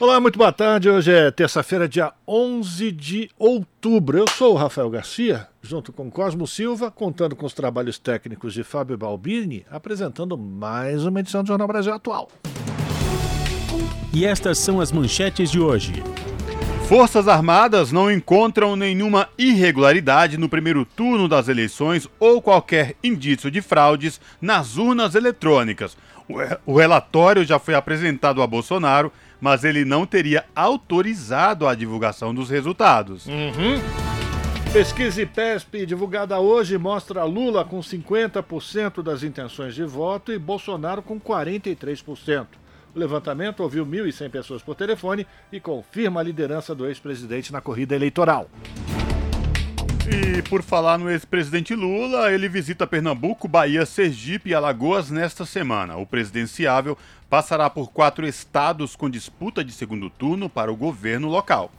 Olá, muito boa tarde. Hoje é terça-feira, dia 11 de outubro. Eu sou o Rafael Garcia, junto com Cosmo Silva, contando com os trabalhos técnicos de Fábio Balbini, apresentando mais uma edição do Jornal Brasil Atual. E estas são as manchetes de hoje. Forças Armadas não encontram nenhuma irregularidade no primeiro turno das eleições ou qualquer indício de fraudes nas urnas eletrônicas. O relatório já foi apresentado a Bolsonaro mas ele não teria autorizado a divulgação dos resultados. Uhum. Pesquisa IPESP divulgada hoje mostra Lula com 50% das intenções de voto e Bolsonaro com 43%. O levantamento ouviu 1.100 pessoas por telefone e confirma a liderança do ex-presidente na corrida eleitoral. E por falar no ex-presidente Lula, ele visita Pernambuco, Bahia, Sergipe e Alagoas nesta semana. O presidenciável passará por quatro estados com disputa de segundo turno para o governo local.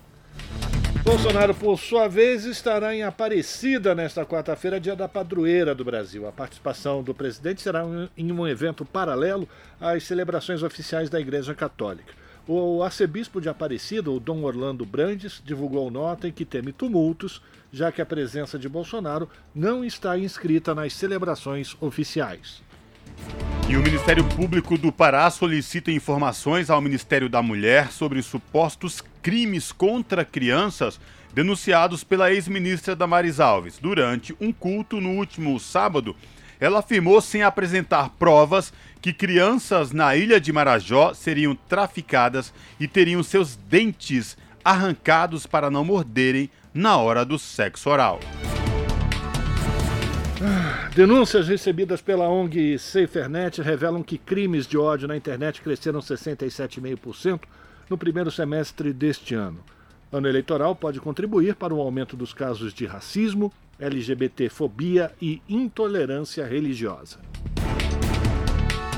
Bolsonaro, por sua vez, estará em Aparecida nesta quarta-feira, dia da padroeira do Brasil. A participação do presidente será em um evento paralelo às celebrações oficiais da Igreja Católica. O arcebispo de Aparecida, o Dom Orlando Brandes, divulgou nota em que teme tumultos, já que a presença de Bolsonaro não está inscrita nas celebrações oficiais. E o Ministério Público do Pará solicita informações ao Ministério da Mulher sobre supostos crimes contra crianças denunciados pela ex-ministra Damares Alves. Durante um culto no último sábado, ela afirmou sem apresentar provas que crianças na ilha de Marajó seriam traficadas e teriam seus dentes arrancados para não morderem na hora do sexo oral. Denúncias recebidas pela ONG SaferNet revelam que crimes de ódio na internet cresceram 67,5% no primeiro semestre deste ano. Ano eleitoral pode contribuir para o aumento dos casos de racismo, LGBTfobia e intolerância religiosa.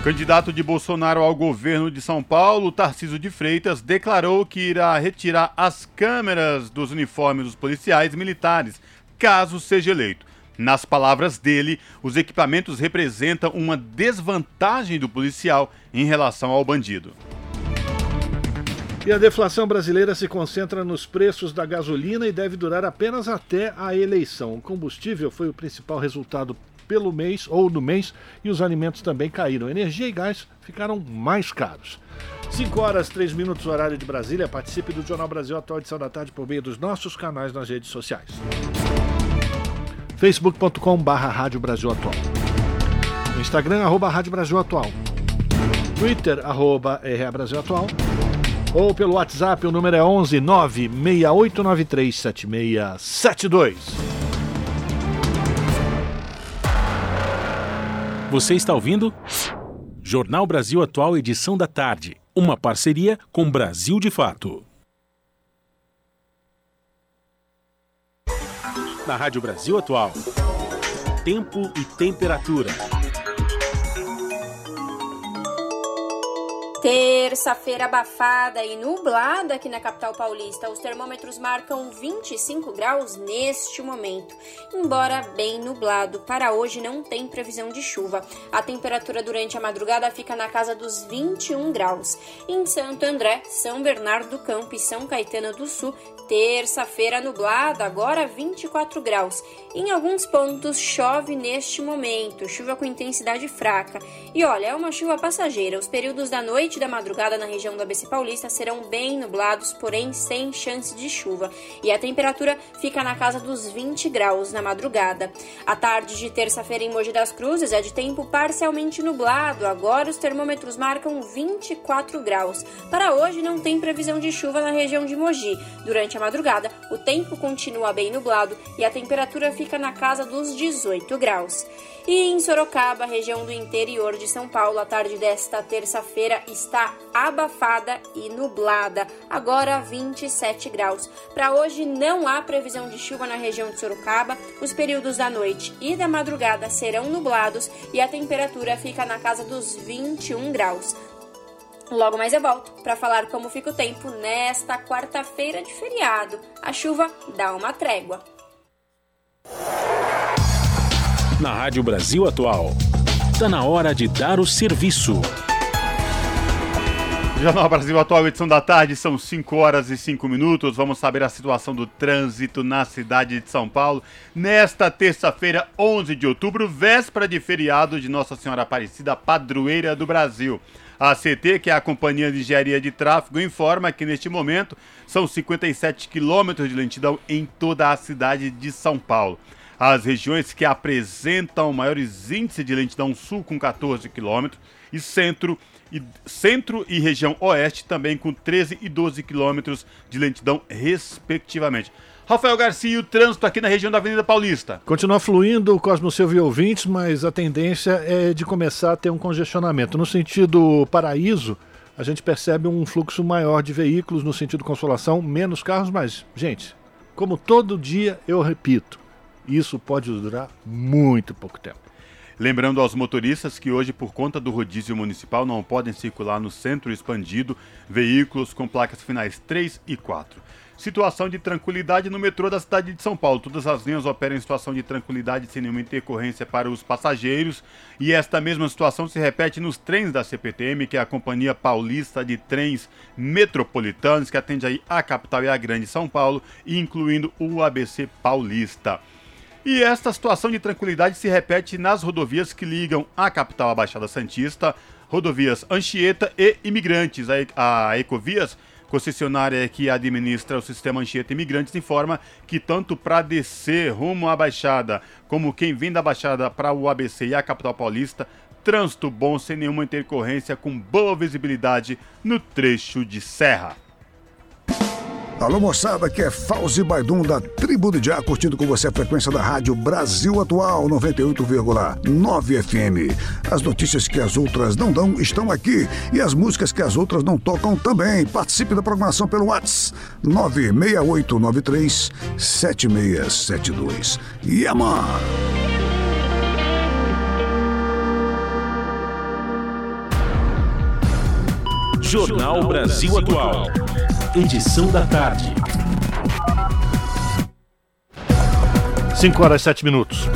Candidato de Bolsonaro ao governo de São Paulo, Tarciso de Freitas, declarou que irá retirar as câmeras dos uniformes dos policiais militares, caso seja eleito. Nas palavras dele, os equipamentos representam uma desvantagem do policial em relação ao bandido. E a deflação brasileira se concentra nos preços da gasolina e deve durar apenas até a eleição. O combustível foi o principal resultado pelo mês ou no mês e os alimentos também caíram. Energia e gás ficaram mais caros. 5 horas, 3 minutos, horário de Brasília. Participe do Jornal Brasil Atual edição da tarde por meio dos nossos canais nas redes sociais. facebook.com barra Rádio Brasil Atual. No Instagram, arroba Rádio Brasil Atual. Twitter, arroba RA Brasil Atual ou pelo WhatsApp, o número é 11 96893 7672. Você está ouvindo? Jornal Brasil Atual, edição da tarde. Uma parceria com Brasil de Fato. Na Rádio Brasil Atual. Tempo e temperatura. Terça-feira abafada e nublada aqui na capital paulista. Os termômetros marcam 25 graus neste momento. Embora bem nublado, para hoje não tem previsão de chuva. A temperatura durante a madrugada fica na casa dos 21 graus. Em Santo André, São Bernardo do Campo e São Caetano do Sul, terça-feira nublada, agora 24 graus. Em alguns pontos chove neste momento, chuva com intensidade fraca. E olha, é uma chuva passageira. Os períodos da noite e da madrugada na região do ABC Paulista serão bem nublados, porém sem chance de chuva, e a temperatura fica na casa dos 20 graus na madrugada. A tarde de terça-feira em Mogi das Cruzes é de tempo parcialmente nublado, agora os termômetros marcam 24 graus. Para hoje não tem previsão de chuva na região de Mogi. Durante a madrugada, o tempo continua bem nublado e a temperatura fica na casa dos 18 graus. E em Sorocaba, região do interior de São Paulo, a tarde desta terça-feira está abafada e nublada, agora 27 graus. Para hoje não há previsão de chuva na região de Sorocaba, os períodos da noite e da madrugada serão nublados e a temperatura fica na casa dos 21 graus. Logo mais eu volto para falar como fica o tempo nesta quarta-feira de feriado. A chuva dá uma trégua. Na Rádio Brasil Atual, está na hora de dar o serviço. Jornal Brasil Atual, edição da tarde, são 5 horas e 5 minutos. Vamos saber a situação do trânsito na cidade de São Paulo. Nesta terça-feira, 11 de outubro, véspera de feriado de Nossa Senhora Aparecida, padroeira do Brasil. A CT, que é a Companhia de Engenharia de Tráfego, informa que neste momento são 57 quilômetros de lentidão em toda a cidade de São Paulo. As regiões que apresentam maiores índices de lentidão sul com 14 quilômetros e centro e centro e região oeste também com 13 e 12 quilômetros de lentidão respectivamente. Rafael Garcia, o trânsito aqui na região da Avenida Paulista. Continua fluindo, Cosmo Silvio ouvintes, mas a tendência é de começar a ter um congestionamento. No sentido paraíso, a gente percebe um fluxo maior de veículos, no sentido consolação, menos carros, mas, gente, como todo dia eu repito, isso pode durar muito pouco tempo. Lembrando aos motoristas que hoje, por conta do rodízio municipal, não podem circular no centro expandido veículos com placas finais 3 e 4 situação de tranquilidade no metrô da cidade de São Paulo. Todas as linhas operam em situação de tranquilidade sem nenhuma intercorrência para os passageiros. E esta mesma situação se repete nos trens da CPTM, que é a Companhia Paulista de Trens Metropolitanos, que atende aí a capital e a grande São Paulo, incluindo o ABC Paulista. E esta situação de tranquilidade se repete nas rodovias que ligam a capital à Baixada Santista, rodovias Anchieta e Imigrantes. A Ecovias concessionária que administra o sistema Anchieta Imigrantes informa que tanto para descer rumo à Baixada, como quem vem da Baixada para o ABC e a capital paulista, trânsito bom sem nenhuma intercorrência com boa visibilidade no trecho de serra. Alô, moçada, que é Fauzi Baidum da Tribo de Já, curtindo com você a frequência da rádio Brasil Atual 98,9 FM. As notícias que as outras não dão estão aqui e as músicas que as outras não tocam também. Participe da programação pelo WhatsApp 96893 7672. Yaman! Jornal Brasil Atual edição da tarde. 5 horas e 7 minutos.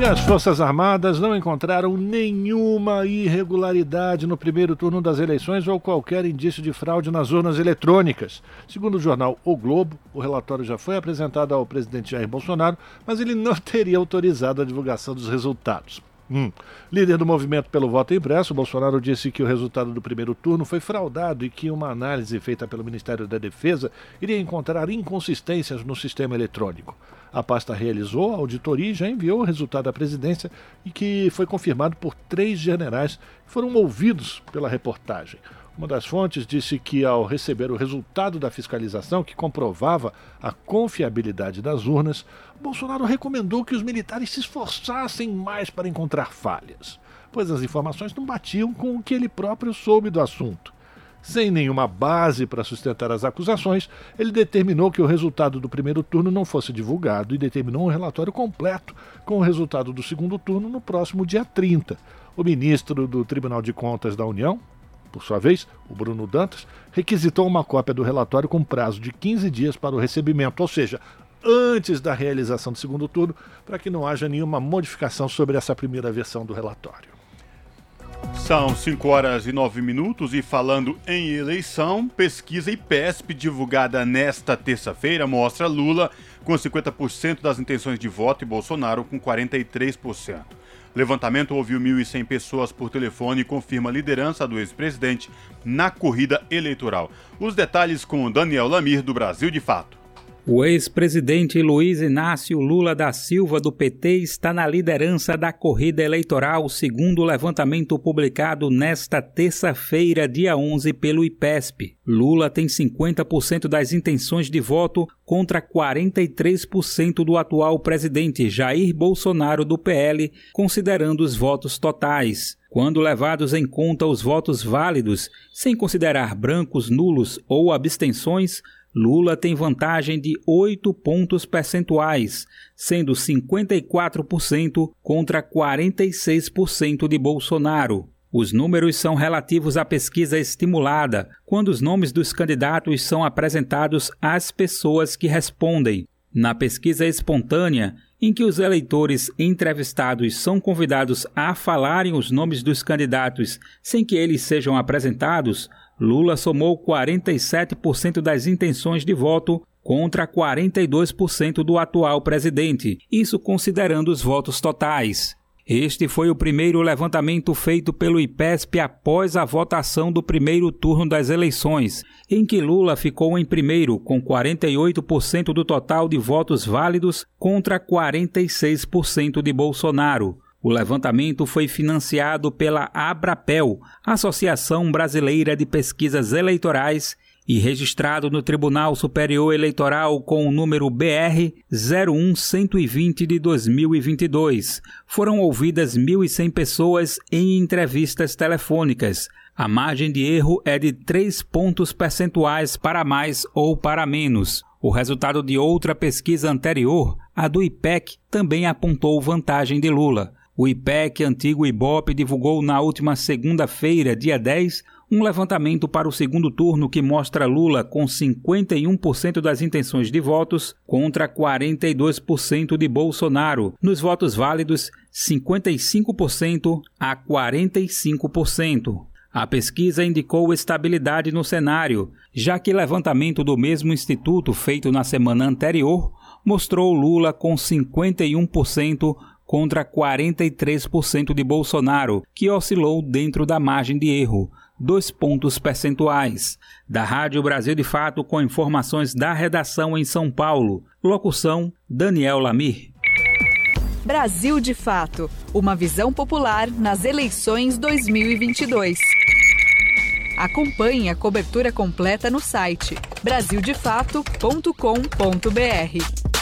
E as Forças Armadas não encontraram nenhuma irregularidade no primeiro turno das eleições ou qualquer indício de fraude nas urnas eletrônicas. Segundo o jornal O Globo, o relatório já foi apresentado ao presidente Jair Bolsonaro, mas ele não teria autorizado a divulgação dos resultados. Hum. Líder do movimento pelo voto impresso, Bolsonaro disse que o resultado do primeiro turno foi fraudado e que uma análise feita pelo Ministério da Defesa iria encontrar inconsistências no sistema eletrônico. A pasta realizou a auditoria e já enviou o resultado à presidência e que foi confirmado por três generais que foram ouvidos pela reportagem. Uma das fontes disse que, ao receber o resultado da fiscalização que comprovava a confiabilidade das urnas, Bolsonaro recomendou que os militares se esforçassem mais para encontrar falhas, pois as informações não batiam com o que ele próprio soube do assunto. Sem nenhuma base para sustentar as acusações, ele determinou que o resultado do primeiro turno não fosse divulgado e determinou um relatório completo com o resultado do segundo turno no próximo dia 30. O ministro do Tribunal de Contas da União, por sua vez, o Bruno Dantas requisitou uma cópia do relatório com prazo de 15 dias para o recebimento, ou seja, antes da realização do segundo turno, para que não haja nenhuma modificação sobre essa primeira versão do relatório. São 5 horas e 9 minutos e falando em eleição, pesquisa IPESP divulgada nesta terça-feira mostra Lula com 50% das intenções de voto e Bolsonaro com 43%. Levantamento ouviu 1.100 pessoas por telefone e confirma a liderança do ex-presidente na corrida eleitoral. Os detalhes com Daniel Lamir, do Brasil de Fato. O ex-presidente Luiz Inácio Lula da Silva do PT está na liderança da corrida eleitoral, segundo o levantamento publicado nesta terça-feira, dia 11, pelo IPESP. Lula tem 50% das intenções de voto contra 43% do atual presidente Jair Bolsonaro do PL, considerando os votos totais. Quando levados em conta os votos válidos, sem considerar brancos, nulos ou abstenções, Lula tem vantagem de 8 pontos percentuais, sendo 54% contra 46% de Bolsonaro. Os números são relativos à pesquisa estimulada, quando os nomes dos candidatos são apresentados às pessoas que respondem. Na pesquisa espontânea, em que os eleitores entrevistados são convidados a falarem os nomes dos candidatos sem que eles sejam apresentados, Lula somou 47% das intenções de voto contra 42% do atual presidente, isso considerando os votos totais. Este foi o primeiro levantamento feito pelo IPESP após a votação do primeiro turno das eleições, em que Lula ficou em primeiro com 48% do total de votos válidos contra 46% de Bolsonaro. O levantamento foi financiado pela Abrapel, Associação Brasileira de Pesquisas Eleitorais, e registrado no Tribunal Superior Eleitoral com o número BR 01120 de 2022. Foram ouvidas 1.100 pessoas em entrevistas telefônicas. A margem de erro é de 3 pontos percentuais para mais ou para menos. O resultado de outra pesquisa anterior, a do IPEC, também apontou vantagem de Lula. O IPEC, antigo IBOP, divulgou na última segunda-feira, dia 10, um levantamento para o segundo turno que mostra Lula com 51% das intenções de votos contra 42% de Bolsonaro. Nos votos válidos, 55% a 45%. A pesquisa indicou estabilidade no cenário, já que levantamento do mesmo instituto feito na semana anterior mostrou Lula com 51% contra 43% de Bolsonaro, que oscilou dentro da margem de erro, dois pontos percentuais. Da Rádio Brasil de Fato, com informações da redação em São Paulo. Locução: Daniel Lamir. Brasil de Fato Uma visão popular nas eleições 2022. Acompanhe a cobertura completa no site brasildefato.com.br.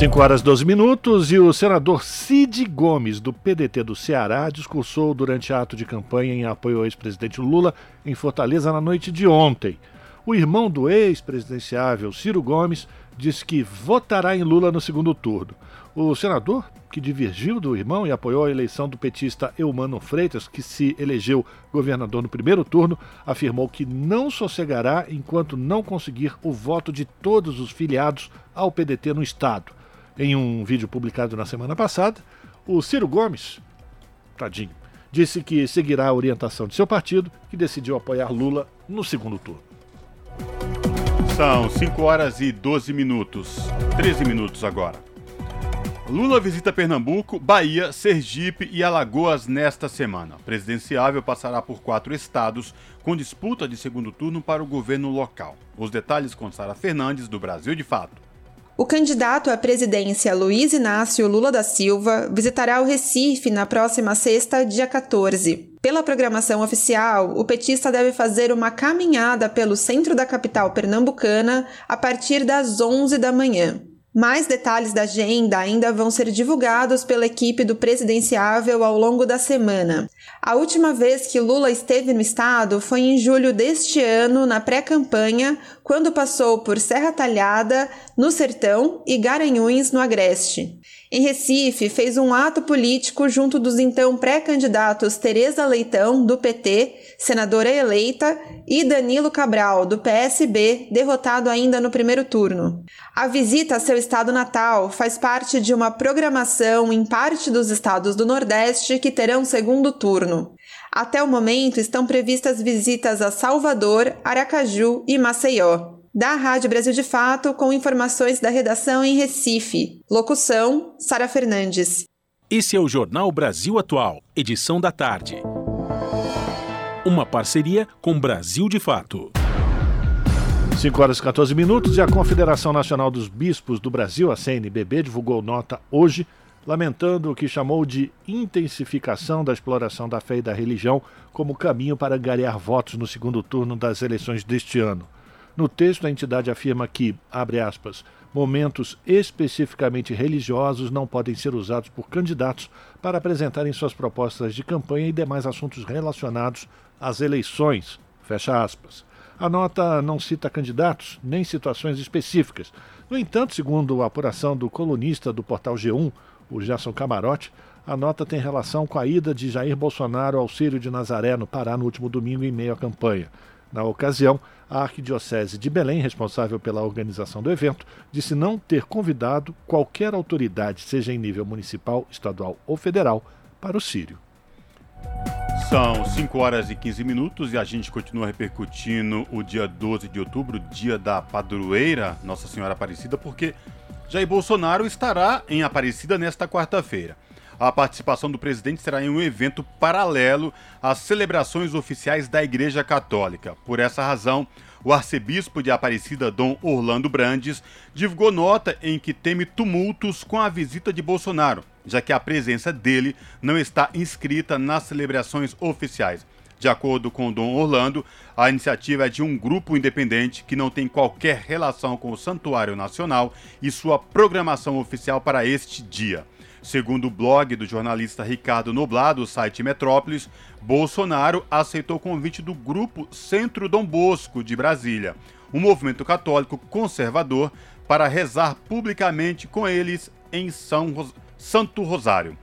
5 horas 12 minutos e o senador Cid Gomes, do PDT do Ceará, discursou durante ato de campanha em apoio ao ex-presidente Lula em Fortaleza na noite de ontem. O irmão do ex-presidenciável Ciro Gomes disse que votará em Lula no segundo turno. O senador, que divergiu do irmão e apoiou a eleição do petista Eumano Freitas, que se elegeu governador no primeiro turno, afirmou que não sossegará enquanto não conseguir o voto de todos os filiados ao PDT no estado. Em um vídeo publicado na semana passada, o Ciro Gomes, tadinho, disse que seguirá a orientação de seu partido, que decidiu apoiar Lula no segundo turno. São 5 horas e 12 minutos. 13 minutos agora. Lula visita Pernambuco, Bahia, Sergipe e Alagoas nesta semana. O presidenciável passará por quatro estados com disputa de segundo turno para o governo local. Os detalhes com Sara Fernandes, do Brasil de Fato. O candidato à presidência Luiz Inácio Lula da Silva visitará o Recife na próxima sexta, dia 14. Pela programação oficial, o petista deve fazer uma caminhada pelo centro da capital pernambucana a partir das 11 da manhã. Mais detalhes da agenda ainda vão ser divulgados pela equipe do presidenciável ao longo da semana. A última vez que Lula esteve no estado foi em julho deste ano, na pré-campanha, quando passou por Serra Talhada, no Sertão, e Garanhuns, no Agreste. Em Recife, fez um ato político junto dos então pré-candidatos Tereza Leitão, do PT, senadora eleita, e Danilo Cabral, do PSB, derrotado ainda no primeiro turno. A visita a seu estado natal faz parte de uma programação em parte dos estados do Nordeste que terão segundo turno. Até o momento estão previstas visitas a Salvador, Aracaju e Maceió da Rádio Brasil de Fato, com informações da redação em Recife. Locução: Sara Fernandes. Esse é o Jornal Brasil Atual, edição da tarde. Uma parceria com Brasil de Fato. 5 horas e 14 minutos e a Confederação Nacional dos Bispos do Brasil, a CNBB, divulgou nota hoje lamentando o que chamou de intensificação da exploração da fé e da religião como caminho para angariar votos no segundo turno das eleições deste ano. No texto, a entidade afirma que, abre aspas, momentos especificamente religiosos não podem ser usados por candidatos para apresentarem suas propostas de campanha e demais assuntos relacionados às eleições. Fecha aspas. A nota não cita candidatos nem situações específicas. No entanto, segundo a apuração do colunista do portal G1, o Gerson Camarote, a nota tem relação com a ida de Jair Bolsonaro ao Círio de Nazaré, no Pará, no último domingo, em meio à campanha. Na ocasião, a Arquidiocese de Belém, responsável pela organização do evento, disse não ter convidado qualquer autoridade, seja em nível municipal, estadual ou federal, para o Sírio. São 5 horas e 15 minutos e a gente continua repercutindo o dia 12 de outubro, dia da padroeira Nossa Senhora Aparecida, porque Jair Bolsonaro estará em Aparecida nesta quarta-feira. A participação do presidente será em um evento paralelo às celebrações oficiais da Igreja Católica. Por essa razão, o arcebispo de Aparecida, Dom Orlando Brandes, divulgou nota em que teme tumultos com a visita de Bolsonaro, já que a presença dele não está inscrita nas celebrações oficiais. De acordo com Dom Orlando, a iniciativa é de um grupo independente que não tem qualquer relação com o Santuário Nacional e sua programação oficial para este dia. Segundo o blog do jornalista Ricardo Noblado, do site Metrópolis, Bolsonaro aceitou o convite do grupo Centro Dom Bosco de Brasília, um movimento católico conservador, para rezar publicamente com eles em São Ros Santo Rosário.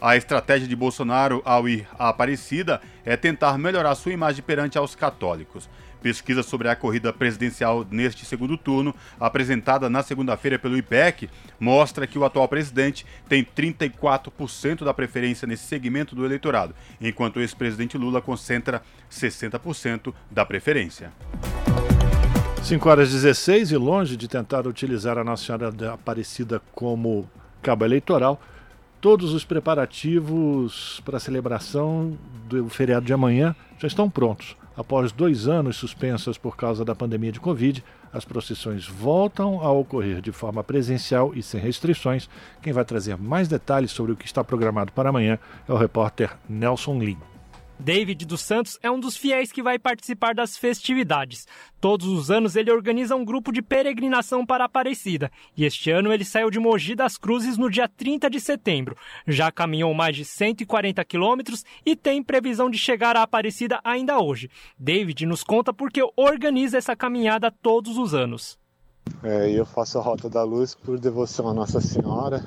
A estratégia de Bolsonaro ao ir à Aparecida é tentar melhorar sua imagem perante aos católicos. Pesquisa sobre a corrida presidencial neste segundo turno, apresentada na segunda-feira pelo IPEC, mostra que o atual presidente tem 34% da preferência nesse segmento do eleitorado, enquanto o ex-presidente Lula concentra 60% da preferência. 5 horas 16 e longe de tentar utilizar a Nossa Senhora da Aparecida como cabo eleitoral, todos os preparativos para a celebração do feriado de amanhã já estão prontos. Após dois anos suspensas por causa da pandemia de Covid, as procissões voltam a ocorrer de forma presencial e sem restrições. Quem vai trazer mais detalhes sobre o que está programado para amanhã é o repórter Nelson Lima. David dos Santos é um dos fiéis que vai participar das festividades. Todos os anos ele organiza um grupo de peregrinação para Aparecida, e este ano ele saiu de Mogi das Cruzes no dia 30 de setembro. Já caminhou mais de 140 quilômetros e tem previsão de chegar a Aparecida ainda hoje. David nos conta porque organiza essa caminhada todos os anos. É, eu faço a Rota da Luz por devoção a Nossa Senhora.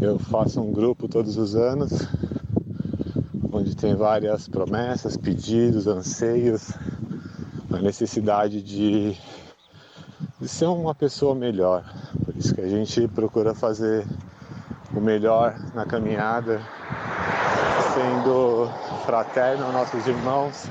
Eu faço um grupo todos os anos onde tem várias promessas, pedidos, anseios, a necessidade de, de ser uma pessoa melhor. Por isso que a gente procura fazer o melhor na caminhada, sendo fraterno aos nossos irmãos,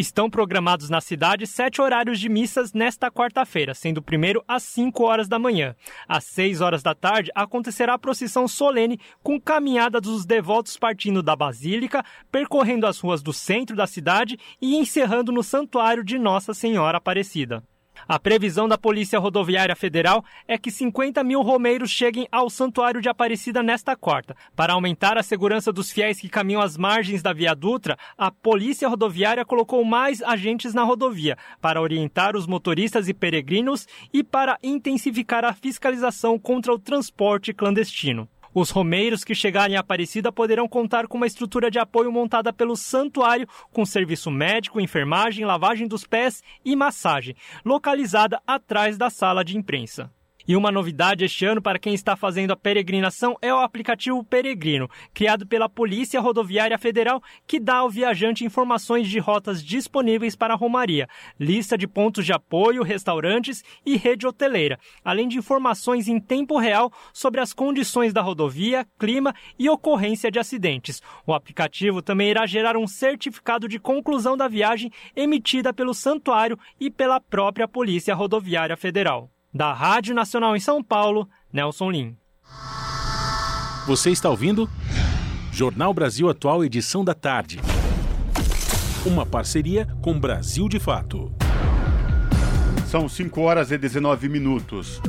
Estão programados na cidade sete horários de missas nesta quarta-feira, sendo o primeiro às 5 horas da manhã. Às 6 horas da tarde acontecerá a procissão solene com caminhada dos devotos partindo da Basílica, percorrendo as ruas do centro da cidade e encerrando no Santuário de Nossa Senhora Aparecida. A previsão da Polícia Rodoviária Federal é que 50 mil romeiros cheguem ao Santuário de Aparecida nesta quarta. Para aumentar a segurança dos fiéis que caminham às margens da Via Dutra, a Polícia Rodoviária colocou mais agentes na rodovia para orientar os motoristas e peregrinos e para intensificar a fiscalização contra o transporte clandestino. Os romeiros que chegarem a Aparecida poderão contar com uma estrutura de apoio montada pelo santuário, com serviço médico, enfermagem, lavagem dos pés e massagem, localizada atrás da sala de imprensa. E uma novidade este ano para quem está fazendo a peregrinação é o aplicativo Peregrino, criado pela Polícia Rodoviária Federal, que dá ao viajante informações de rotas disponíveis para a Romaria, lista de pontos de apoio, restaurantes e rede hoteleira, além de informações em tempo real sobre as condições da rodovia, clima e ocorrência de acidentes. O aplicativo também irá gerar um certificado de conclusão da viagem emitida pelo santuário e pela própria Polícia Rodoviária Federal. Da Rádio Nacional em São Paulo, Nelson Lim. Você está ouvindo? Jornal Brasil Atual, edição da tarde. Uma parceria com Brasil de Fato. São 5 horas e 19 minutos.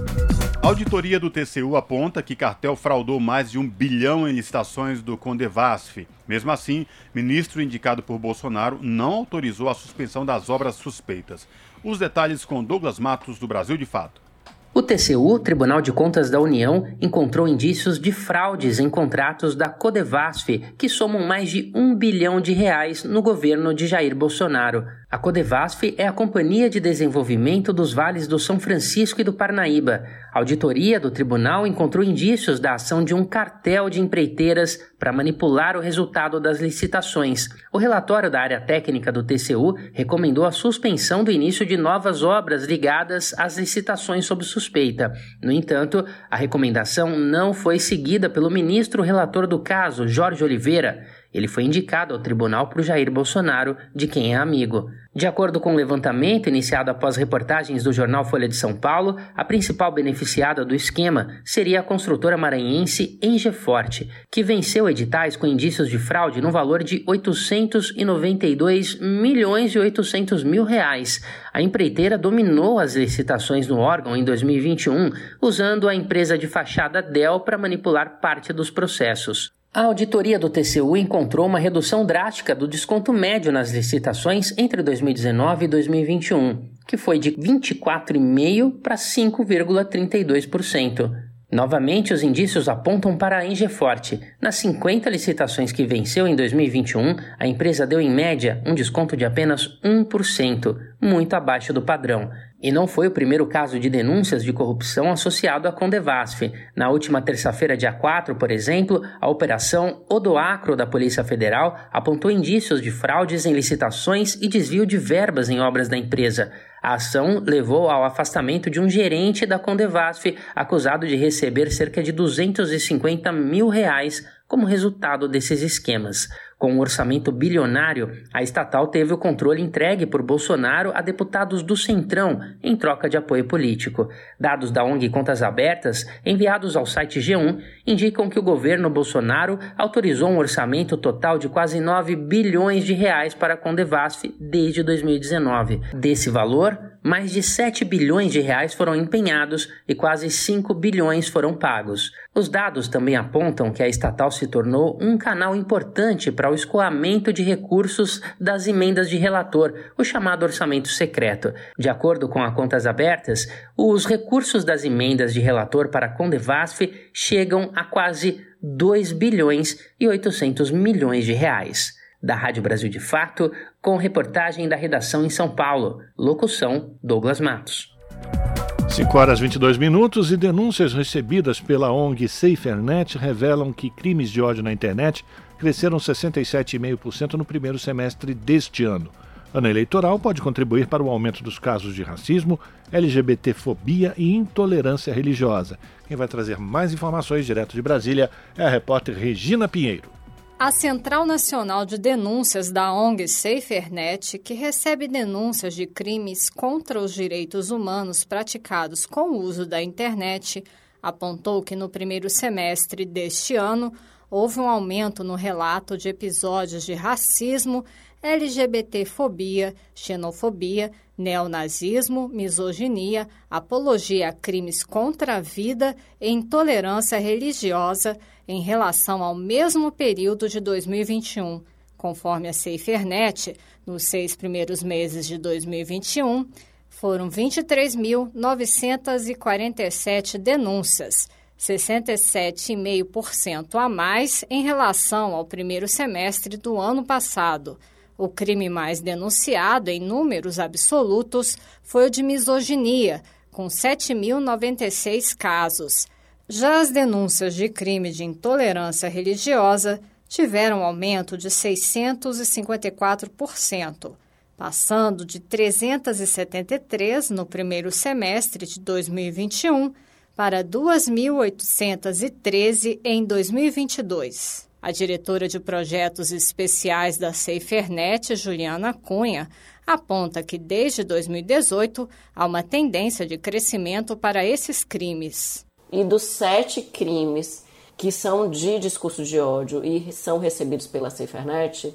A auditoria do TCU aponta que cartel fraudou mais de um bilhão em licitações do Condevasf. Mesmo assim, ministro indicado por Bolsonaro não autorizou a suspensão das obras suspeitas. Os detalhes com Douglas Matos, do Brasil de Fato. O TCU, Tribunal de Contas da União, encontrou indícios de fraudes em contratos da Codevasf, que somam mais de um bilhão de reais no governo de Jair Bolsonaro. A Codevasf é a Companhia de Desenvolvimento dos Vales do São Francisco e do Parnaíba. A auditoria do tribunal encontrou indícios da ação de um cartel de empreiteiras para manipular o resultado das licitações. O relatório da área técnica do TCU recomendou a suspensão do início de novas obras ligadas às licitações sob suspeita. No entanto, a recomendação não foi seguida pelo ministro relator do caso, Jorge Oliveira. Ele foi indicado ao tribunal por Jair Bolsonaro, de quem é amigo. De acordo com o um levantamento iniciado após reportagens do jornal Folha de São Paulo, a principal beneficiada do esquema seria a construtora maranhense Engeforte, que venceu editais com indícios de fraude no valor de 892 milhões e 800 mil reais. A empreiteira dominou as licitações no órgão em 2021, usando a empresa de fachada Dell para manipular parte dos processos. A auditoria do TCU encontrou uma redução drástica do desconto médio nas licitações entre 2019 e 2021, que foi de 24,5% para 5,32%. Novamente, os indícios apontam para a Engeforte. Nas 50 licitações que venceu em 2021, a empresa deu em média um desconto de apenas 1%, muito abaixo do padrão. E não foi o primeiro caso de denúncias de corrupção associado à Condevasf. Na última terça-feira, dia 4, por exemplo, a Operação Odoacro da Polícia Federal apontou indícios de fraudes em licitações e desvio de verbas em obras da empresa. A ação levou ao afastamento de um gerente da Condevasf, acusado de receber cerca de 250 mil reais como resultado desses esquemas. Com um orçamento bilionário, a estatal teve o controle entregue por Bolsonaro a deputados do Centrão em troca de apoio político. Dados da ONG Contas Abertas, enviados ao site G1, indicam que o governo Bolsonaro autorizou um orçamento total de quase 9 bilhões de reais para a Condevasf desde 2019. Desse valor, mais de 7 bilhões de reais foram empenhados e quase 5 bilhões foram pagos. Os dados também apontam que a estatal se tornou um canal importante para o escoamento de recursos das emendas de relator, o chamado orçamento secreto. De acordo com a Contas Abertas, os recursos das emendas de relator para a Condevasf chegam a quase 2 bilhões e 800 milhões de reais da Rádio Brasil de Fato, com reportagem da redação em São Paulo. Locução: Douglas Matos. 5 horas 22 minutos e denúncias recebidas pela ONG SaferNet revelam que crimes de ódio na internet cresceram 67,5% no primeiro semestre deste ano. Ano eleitoral pode contribuir para o aumento dos casos de racismo, LGBTfobia e intolerância religiosa. Quem vai trazer mais informações direto de Brasília é a repórter Regina Pinheiro. A Central Nacional de Denúncias da ONG SaferNet, que recebe denúncias de crimes contra os direitos humanos praticados com o uso da internet, apontou que no primeiro semestre deste ano houve um aumento no relato de episódios de racismo, LGBTfobia, xenofobia, neonazismo, misoginia, apologia a crimes contra a vida e intolerância religiosa em relação ao mesmo período de 2021. Conforme a SaferNet, nos seis primeiros meses de 2021, foram 23.947 denúncias, 67,5% a mais em relação ao primeiro semestre do ano passado. O crime mais denunciado em números absolutos foi o de misoginia, com 7.096 casos. Já as denúncias de crime de intolerância religiosa tiveram aumento de 654%, passando de 373 no primeiro semestre de 2021 para 2.813 em 2022. A diretora de projetos especiais da SaferNet, Juliana Cunha, aponta que desde 2018 há uma tendência de crescimento para esses crimes e dos sete crimes que são de discurso de ódio e são recebidos pela SaferNet,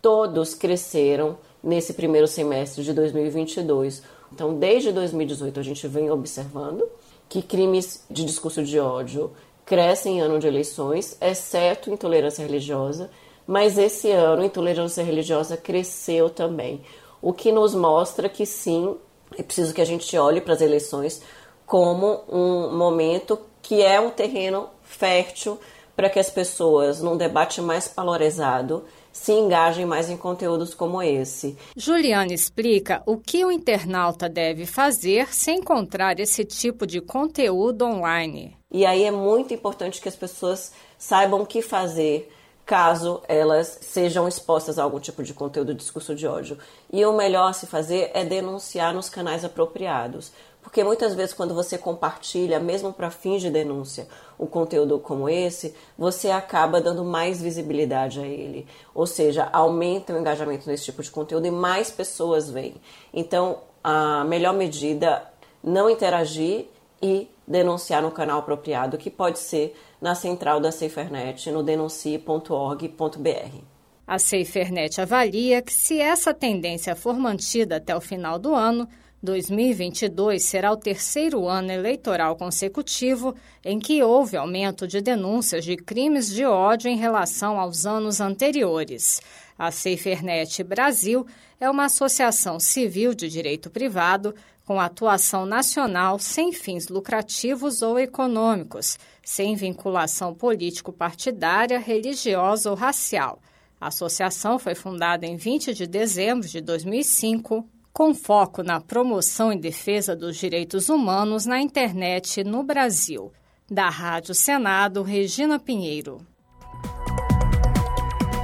todos cresceram nesse primeiro semestre de 2022. Então, desde 2018, a gente vem observando que crimes de discurso de ódio crescem em ano de eleições, exceto intolerância religiosa, mas esse ano intolerância religiosa cresceu também, o que nos mostra que sim, É preciso que a gente olhe para as eleições como um momento que é um terreno fértil para que as pessoas, num debate mais polarizado, se engajem mais em conteúdos como esse. Juliana explica o que o internauta deve fazer se encontrar esse tipo de conteúdo online. E aí é muito importante que as pessoas saibam o que fazer caso elas sejam expostas a algum tipo de conteúdo de discurso de ódio. E o melhor a se fazer é denunciar nos canais apropriados. Porque muitas vezes, quando você compartilha, mesmo para fins de denúncia, um conteúdo como esse, você acaba dando mais visibilidade a ele. Ou seja, aumenta o engajamento nesse tipo de conteúdo e mais pessoas vêm. Então, a melhor medida não interagir e denunciar no canal apropriado, que pode ser na central da SaferNet, no denuncie.org.br. A SaferNet avalia que, se essa tendência for mantida até o final do ano, 2022 será o terceiro ano eleitoral consecutivo em que houve aumento de denúncias de crimes de ódio em relação aos anos anteriores. A SaferNet Brasil é uma associação civil de direito privado com atuação nacional sem fins lucrativos ou econômicos, sem vinculação político-partidária, religiosa ou racial. A associação foi fundada em 20 de dezembro de 2005 com foco na promoção e defesa dos direitos humanos na internet no Brasil. Da Rádio Senado, Regina Pinheiro.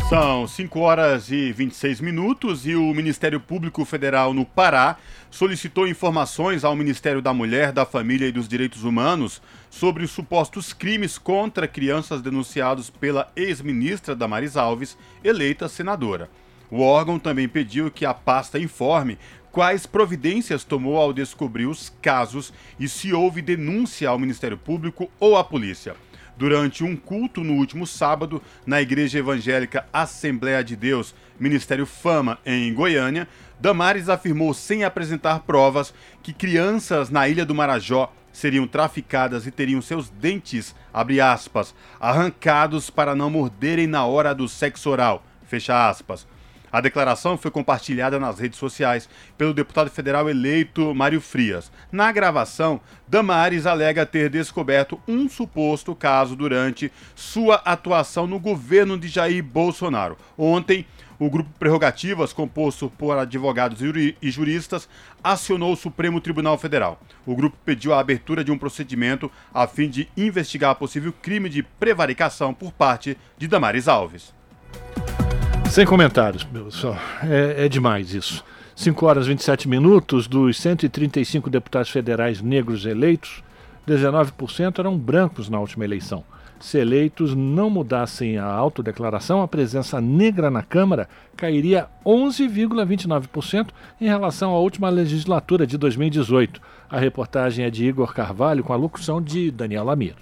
São 5 horas e 26 minutos e o Ministério Público Federal no Pará solicitou informações ao Ministério da Mulher, da Família e dos Direitos Humanos sobre os supostos crimes contra crianças denunciados pela ex-ministra Damares Alves, eleita senadora. O órgão também pediu que a pasta informe quais providências tomou ao descobrir os casos e se houve denúncia ao Ministério Público ou à polícia. Durante um culto no último sábado, na Igreja Evangélica Assembleia de Deus, Ministério Fama, em Goiânia, Damares afirmou, sem apresentar provas, que crianças na Ilha do Marajó seriam traficadas e teriam seus dentes, aspas, arrancados para não morderem na hora do sexo oral, fecha aspas. A declaração foi compartilhada nas redes sociais pelo deputado federal eleito Mário Frias. Na gravação, Damares alega ter descoberto um suposto caso durante sua atuação no governo de Jair Bolsonaro. Ontem, o grupo Prerrogativas, composto por advogados e juristas, acionou o Supremo Tribunal Federal. O grupo pediu a abertura de um procedimento a fim de investigar possível crime de prevaricação por parte de Damares Alves. Sem comentários, pessoal. É, é demais isso. 5 horas e 27 minutos dos 135 deputados federais negros eleitos, 19% eram brancos na última eleição. Se eleitos não mudassem a autodeclaração, a presença negra na Câmara cairia 11,29% em relação à última legislatura de 2018. A reportagem é de Igor Carvalho com a locução de Daniel Lamir.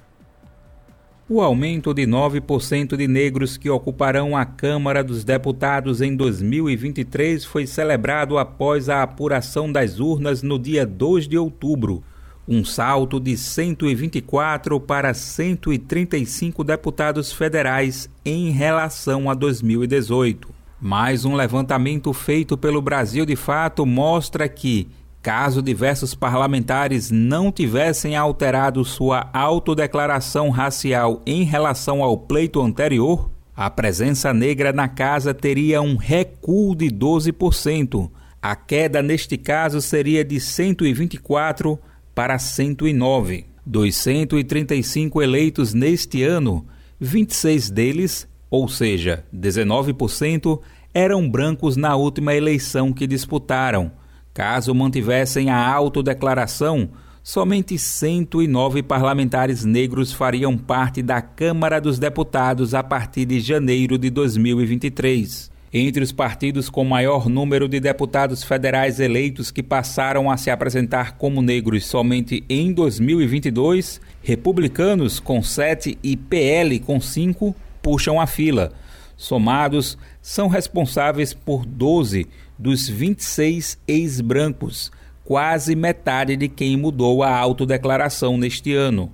O aumento de 9% de negros que ocuparão a Câmara dos Deputados em 2023 foi celebrado após a apuração das urnas no dia 2 de outubro. Um salto de 124 para 135 deputados federais em relação a 2018. Mais um levantamento feito pelo Brasil de Fato mostra que Caso diversos parlamentares não tivessem alterado sua autodeclaração racial em relação ao pleito anterior, a presença negra na casa teria um recuo de 12%. A queda neste caso seria de 124 para 109. Dos 135 eleitos neste ano, 26 deles, ou seja, 19%, eram brancos na última eleição que disputaram Caso mantivessem a autodeclaração, somente 109 parlamentares negros fariam parte da Câmara dos Deputados a partir de janeiro de 2023. Entre os partidos com maior número de deputados federais eleitos que passaram a se apresentar como negros somente em 2022, republicanos com 7 e PL com 5 puxam a fila. Somados, são responsáveis por 12 dos 26 ex-brancos, quase metade de quem mudou a autodeclaração neste ano.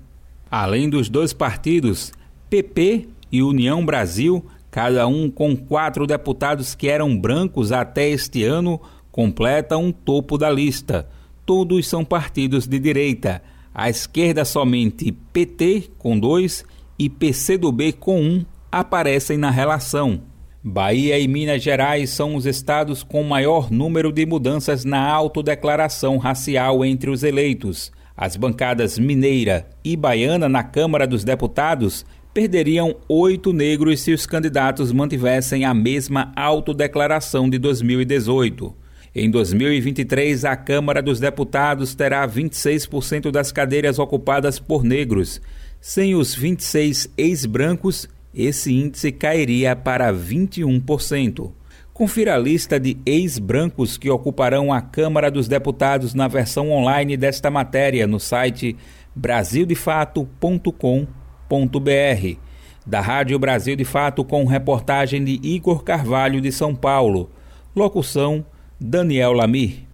Além dos dois partidos, PP e União Brasil, cada um com quatro deputados que eram brancos até este ano, completam um topo da lista. todos são partidos de direita. À esquerda, somente PT, com dois, e PCdoB, com um, aparecem na relação. Bahia e Minas Gerais são os estados com maior número de mudanças na autodeclaração racial entre os eleitos. As bancadas mineira e baiana na Câmara dos Deputados perderiam oito negros se os candidatos mantivessem a mesma autodeclaração de 2018. Em 2023, a Câmara dos Deputados terá 26% das cadeiras ocupadas por negros. Sem os 26 ex-brancos, esse índice cairia para 21%. Confira a lista de ex-brancos que ocuparão a Câmara dos Deputados na versão online desta matéria no site brasildefato.com.br. Da Rádio Brasil de Fato com reportagem de Igor Carvalho de São Paulo. Locução Daniel Lamir.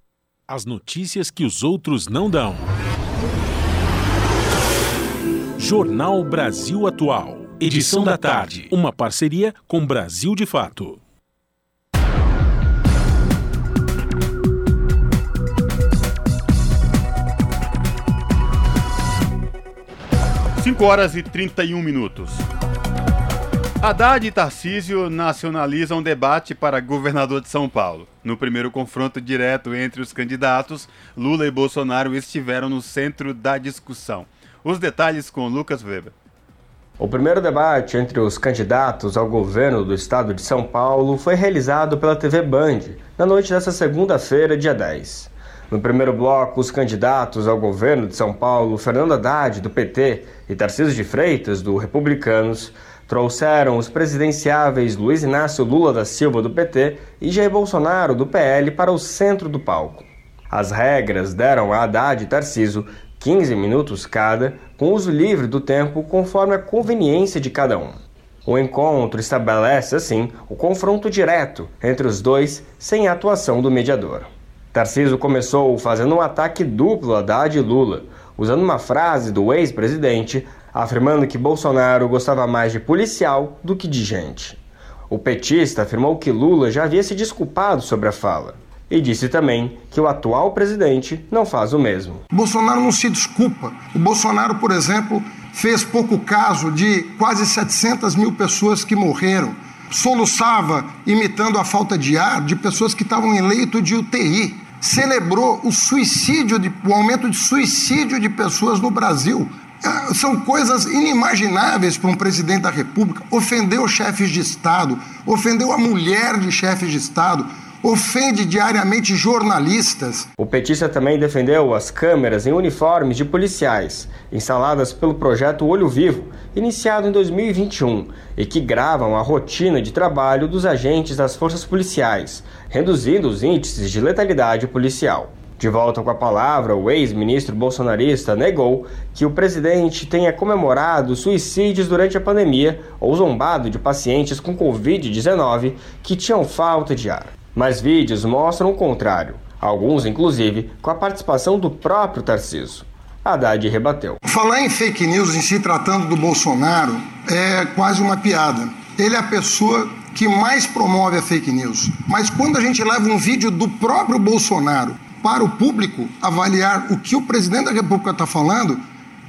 As notícias que os outros não dão. Jornal Brasil Atual. Edição da tarde. Uma parceria com Brasil de Fato. 5 horas e 31 minutos. Haddad e Tarcísio nacionalizam debate para governador de São Paulo. No primeiro confronto direto entre os candidatos, Lula e Bolsonaro estiveram no centro da discussão. Os detalhes com Lucas Weber. O primeiro debate entre os candidatos ao governo do estado de São Paulo foi realizado pela TV Band na noite desta segunda-feira, dia 10. No primeiro bloco, os candidatos ao governo de São Paulo, Fernando Haddad, do PT, e Tarcísio de Freitas, do Republicanos, trouxeram os presidenciáveis Luiz Inácio Lula da Silva, do PT, e Jair Bolsonaro, do PL, para o centro do palco. As regras deram a Haddad e Tarcísio 15 minutos cada, com uso livre do tempo conforme a conveniência de cada um. O encontro estabelece, assim, o confronto direto entre os dois sem a atuação do mediador. Tarciso começou fazendo um ataque duplo a Haddad e Lula, usando uma frase do ex-presidente afirmando que Bolsonaro gostava mais de policial do que de gente. O petista afirmou que Lula já havia se desculpado sobre a fala e disse também que o atual presidente não faz o mesmo. Bolsonaro não se desculpa. O Bolsonaro, por exemplo, fez pouco caso de quase 700 mil pessoas que morreram soluçava imitando a falta de ar de pessoas que estavam em leito de UTI. Celebrou o suicídio, de, o aumento de suicídio de pessoas no Brasil. Ah, são coisas inimagináveis para um presidente da República. Ofendeu chefes de Estado, ofendeu a mulher de chefes de Estado, ofende diariamente jornalistas. O petista também defendeu as câmeras em uniformes de policiais, instaladas pelo projeto Olho Vivo, iniciado em 2021, e que gravam a rotina de trabalho dos agentes das forças policiais, reduzindo os índices de letalidade policial. De volta com a palavra, o ex-ministro bolsonarista negou que o presidente tenha comemorado suicídios durante a pandemia ou zombado de pacientes com Covid-19 que tinham falta de ar. Mas vídeos mostram o contrário, alguns inclusive com a participação do próprio Tarciso. Haddad rebateu. Falar em fake news em se tratando do Bolsonaro é quase uma piada. Ele é a pessoa que mais promove a fake news. Mas quando a gente leva um vídeo do próprio Bolsonaro para o público avaliar o que o presidente da República está falando,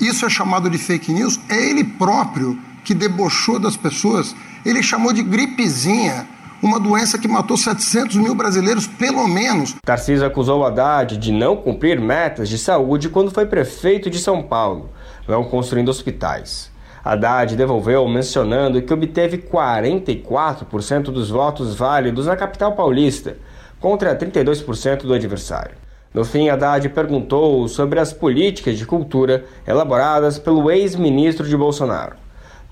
isso é chamado de fake news. É ele próprio que debochou das pessoas. Ele chamou de gripezinha uma doença que matou 700 mil brasileiros, pelo menos. Tarcísio acusou Haddad de não cumprir metas de saúde quando foi prefeito de São Paulo, não construindo hospitais. Haddad devolveu mencionando que obteve 44% dos votos válidos na capital paulista, contra 32% do adversário. No fim, Haddad perguntou sobre as políticas de cultura elaboradas pelo ex-ministro de Bolsonaro.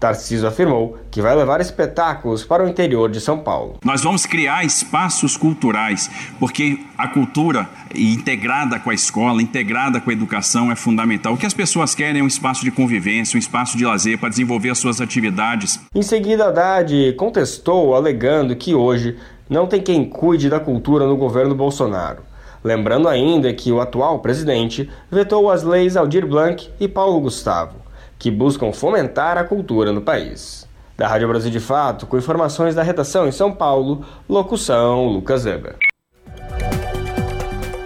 Tarciso afirmou que vai levar espetáculos para o interior de São Paulo. Nós vamos criar espaços culturais, porque a cultura integrada com a escola, integrada com a educação é fundamental. O que as pessoas querem é um espaço de convivência, um espaço de lazer para desenvolver as suas atividades. Em seguida, Haddad contestou, alegando que hoje não tem quem cuide da cultura no governo Bolsonaro. Lembrando ainda que o atual presidente vetou as leis Aldir Blanc e Paulo Gustavo que buscam fomentar a cultura no país. Da Rádio Brasil de Fato, com informações da redação em São Paulo, locução Lucas Weber.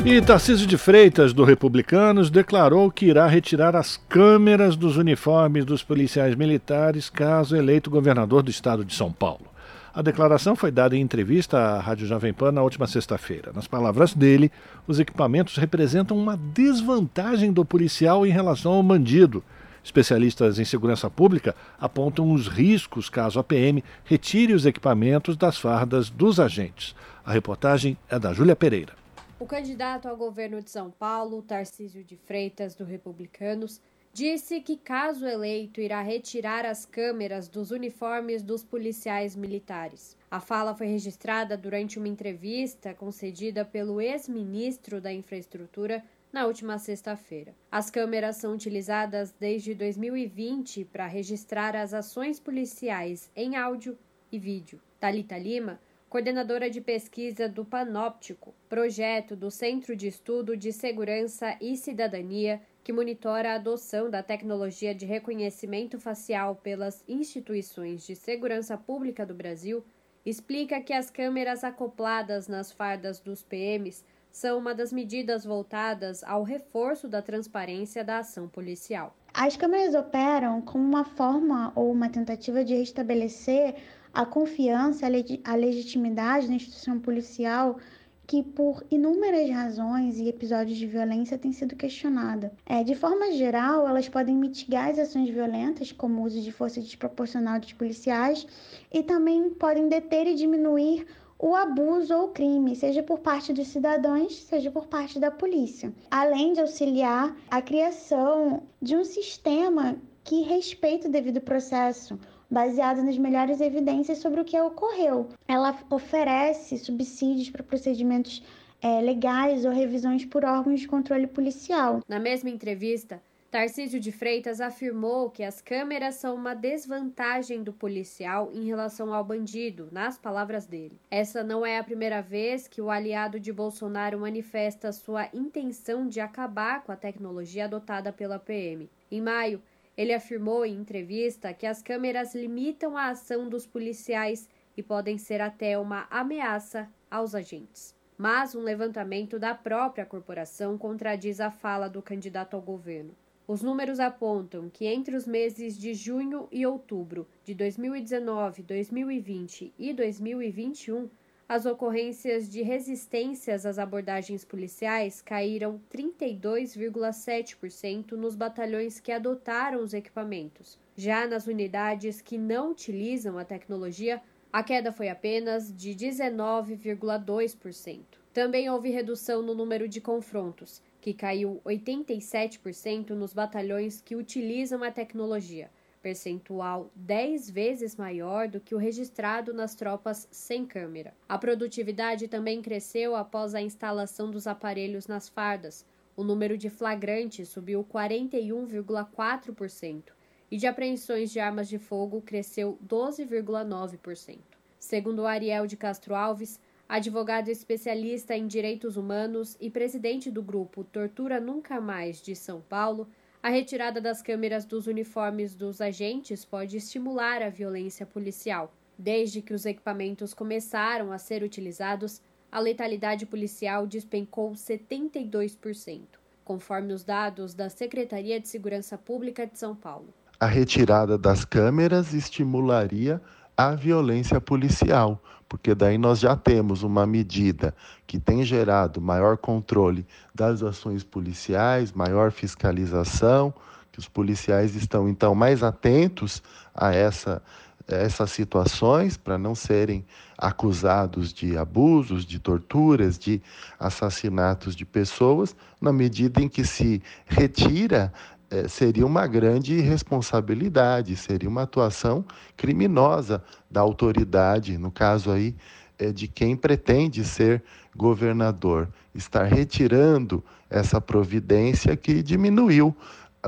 E Tarcísio de Freitas, do Republicanos, declarou que irá retirar as câmeras dos uniformes dos policiais militares caso eleito governador do estado de São Paulo. A declaração foi dada em entrevista à Rádio Jovem Pan na última sexta-feira. Nas palavras dele, os equipamentos representam uma desvantagem do policial em relação ao bandido. Especialistas em segurança pública apontam os riscos caso a PM retire os equipamentos das fardas dos agentes. A reportagem é da Júlia Pereira. O candidato ao governo de São Paulo, Tarcísio de Freitas, do Republicanos, disse que, caso eleito, irá retirar as câmeras dos uniformes dos policiais militares. A fala foi registrada durante uma entrevista concedida pelo ex-ministro da Infraestrutura na última sexta-feira. As câmeras são utilizadas desde 2020 para registrar as ações policiais em áudio e vídeo. Talita Lima coordenadora de pesquisa do Panóptico, projeto do Centro de Estudo de Segurança e Cidadania, que monitora a adoção da tecnologia de reconhecimento facial pelas instituições de segurança pública do Brasil, explica que as câmeras acopladas nas fardas dos PMs são uma das medidas voltadas ao reforço da transparência da ação policial. As câmeras operam como uma forma ou uma tentativa de restabelecer a confiança, a legitimidade da instituição policial que por inúmeras razões e episódios de violência tem sido questionada. É, de forma geral, elas podem mitigar as ações violentas, como o uso de força desproporcional dos policiais, e também podem deter e diminuir o abuso ou crime, seja por parte dos cidadãos, seja por parte da polícia, além de auxiliar a criação de um sistema que respeite o devido processo, baseada nas melhores evidências sobre o que ocorreu. Ela oferece subsídios para procedimentos é, legais ou revisões por órgãos de controle policial. Na mesma entrevista, Tarcísio de Freitas afirmou que as câmeras são uma desvantagem do policial em relação ao bandido, nas palavras dele. Essa não é a primeira vez que o aliado de Bolsonaro manifesta sua intenção de acabar com a tecnologia adotada pela PM. Em maio, ele afirmou em entrevista que as câmeras limitam a ação dos policiais e podem ser até uma ameaça aos agentes. Mas um levantamento da própria corporação contradiz a fala do candidato ao governo. Os números apontam que entre os meses de junho e outubro de 2019, 2020 e 2021, as ocorrências de resistências às abordagens policiais caíram 32,7% nos batalhões que adotaram os equipamentos. Já nas unidades que não utilizam a tecnologia, a queda foi apenas de 19,2%. Também houve redução no número de confrontos, que caiu 87% nos batalhões que utilizam a tecnologia percentual 10 vezes maior do que o registrado nas tropas sem câmera. A produtividade também cresceu após a instalação dos aparelhos nas fardas. O número de flagrantes subiu 41,4% e de apreensões de armas de fogo cresceu 12,9%. Segundo Ariel de Castro Alves, advogado especialista em direitos humanos e presidente do grupo Tortura Nunca Mais de São Paulo, a retirada das câmeras dos uniformes dos agentes pode estimular a violência policial. Desde que os equipamentos começaram a ser utilizados, a letalidade policial despencou 72%, conforme os dados da Secretaria de Segurança Pública de São Paulo. A retirada das câmeras estimularia a violência policial, porque daí nós já temos uma medida que tem gerado maior controle das ações policiais, maior fiscalização, que os policiais estão então mais atentos a essa essas situações para não serem acusados de abusos, de torturas, de assassinatos de pessoas, na medida em que se retira é, seria uma grande responsabilidade, seria uma atuação criminosa da autoridade, no caso aí é, de quem pretende ser governador, estar retirando essa providência que diminuiu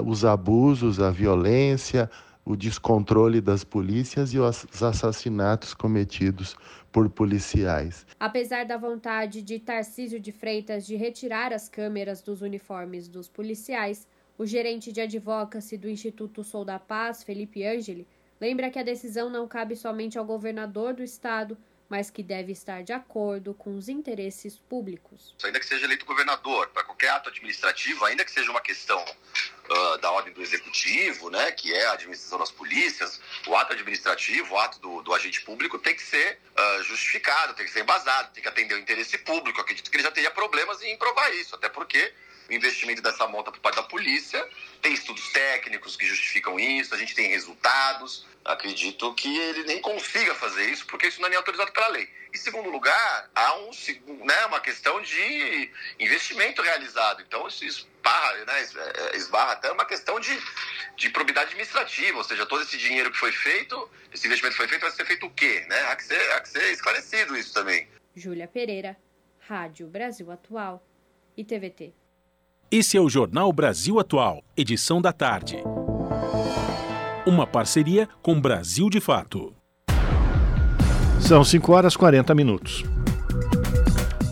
os abusos, a violência, o descontrole das polícias e os assassinatos cometidos por policiais. Apesar da vontade de Tarcísio de Freitas de retirar as câmeras dos uniformes dos policiais, o gerente de advocacy do Instituto Sou da Paz, Felipe Angeli, lembra que a decisão não cabe somente ao governador do estado, mas que deve estar de acordo com os interesses públicos. Ainda que seja eleito governador, para qualquer ato administrativo, ainda que seja uma questão uh, da ordem do executivo, né, que é a administração das polícias, o ato administrativo, o ato do, do agente público tem que ser uh, justificado, tem que ser embasado, tem que atender o interesse público. Eu acredito que ele já teria problemas em provar isso, até porque o investimento dessa monta por parte da polícia. Tem estudos técnicos que justificam isso, a gente tem resultados. Acredito que ele nem consiga fazer isso, porque isso não é nem autorizado pela lei. Em segundo lugar, há um, né, uma questão de investimento realizado. Então, isso esbarra, né, é, esbarra até uma questão de, de probidade administrativa, ou seja, todo esse dinheiro que foi feito, esse investimento que foi feito, vai ser feito o quê? Né? Há, que ser, há que ser esclarecido isso também. Júlia Pereira, Rádio Brasil Atual e TVT. Esse é o Jornal Brasil Atual, edição da tarde. Uma parceria com Brasil de Fato. São 5 horas e 40 minutos.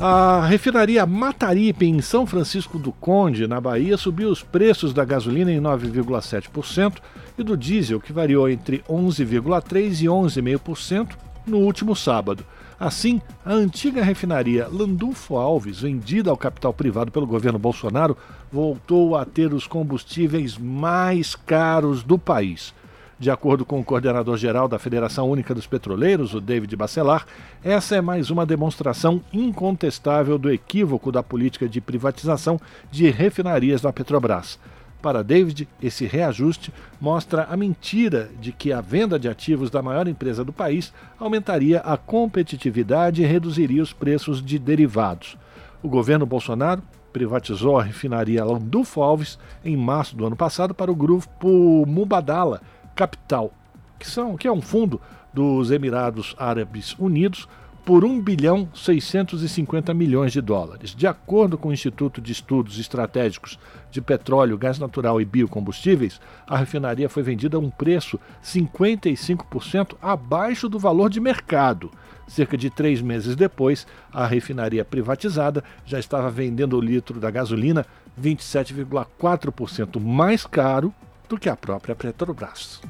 A refinaria Mataripe, em São Francisco do Conde, na Bahia, subiu os preços da gasolina em 9,7% e do diesel, que variou entre 11,3% e 11,5% no último sábado. Assim, a antiga refinaria Landulfo Alves, vendida ao capital privado pelo governo Bolsonaro, voltou a ter os combustíveis mais caros do país. De acordo com o coordenador-geral da Federação Única dos Petroleiros, o David Bacelar, essa é mais uma demonstração incontestável do equívoco da política de privatização de refinarias da Petrobras. Para David, esse reajuste mostra a mentira de que a venda de ativos da maior empresa do país aumentaria a competitividade e reduziria os preços de derivados. O governo Bolsonaro privatizou a refinaria Landulfo Alves em março do ano passado para o grupo Mubadala Capital, que, são, que é um fundo dos Emirados Árabes Unidos por 1 bilhão 650 milhões de dólares. De acordo com o Instituto de Estudos Estratégicos de Petróleo, Gás Natural e Biocombustíveis, a refinaria foi vendida a um preço 55% abaixo do valor de mercado. Cerca de três meses depois, a refinaria privatizada já estava vendendo o litro da gasolina 27,4% mais caro do que a própria Petrobras.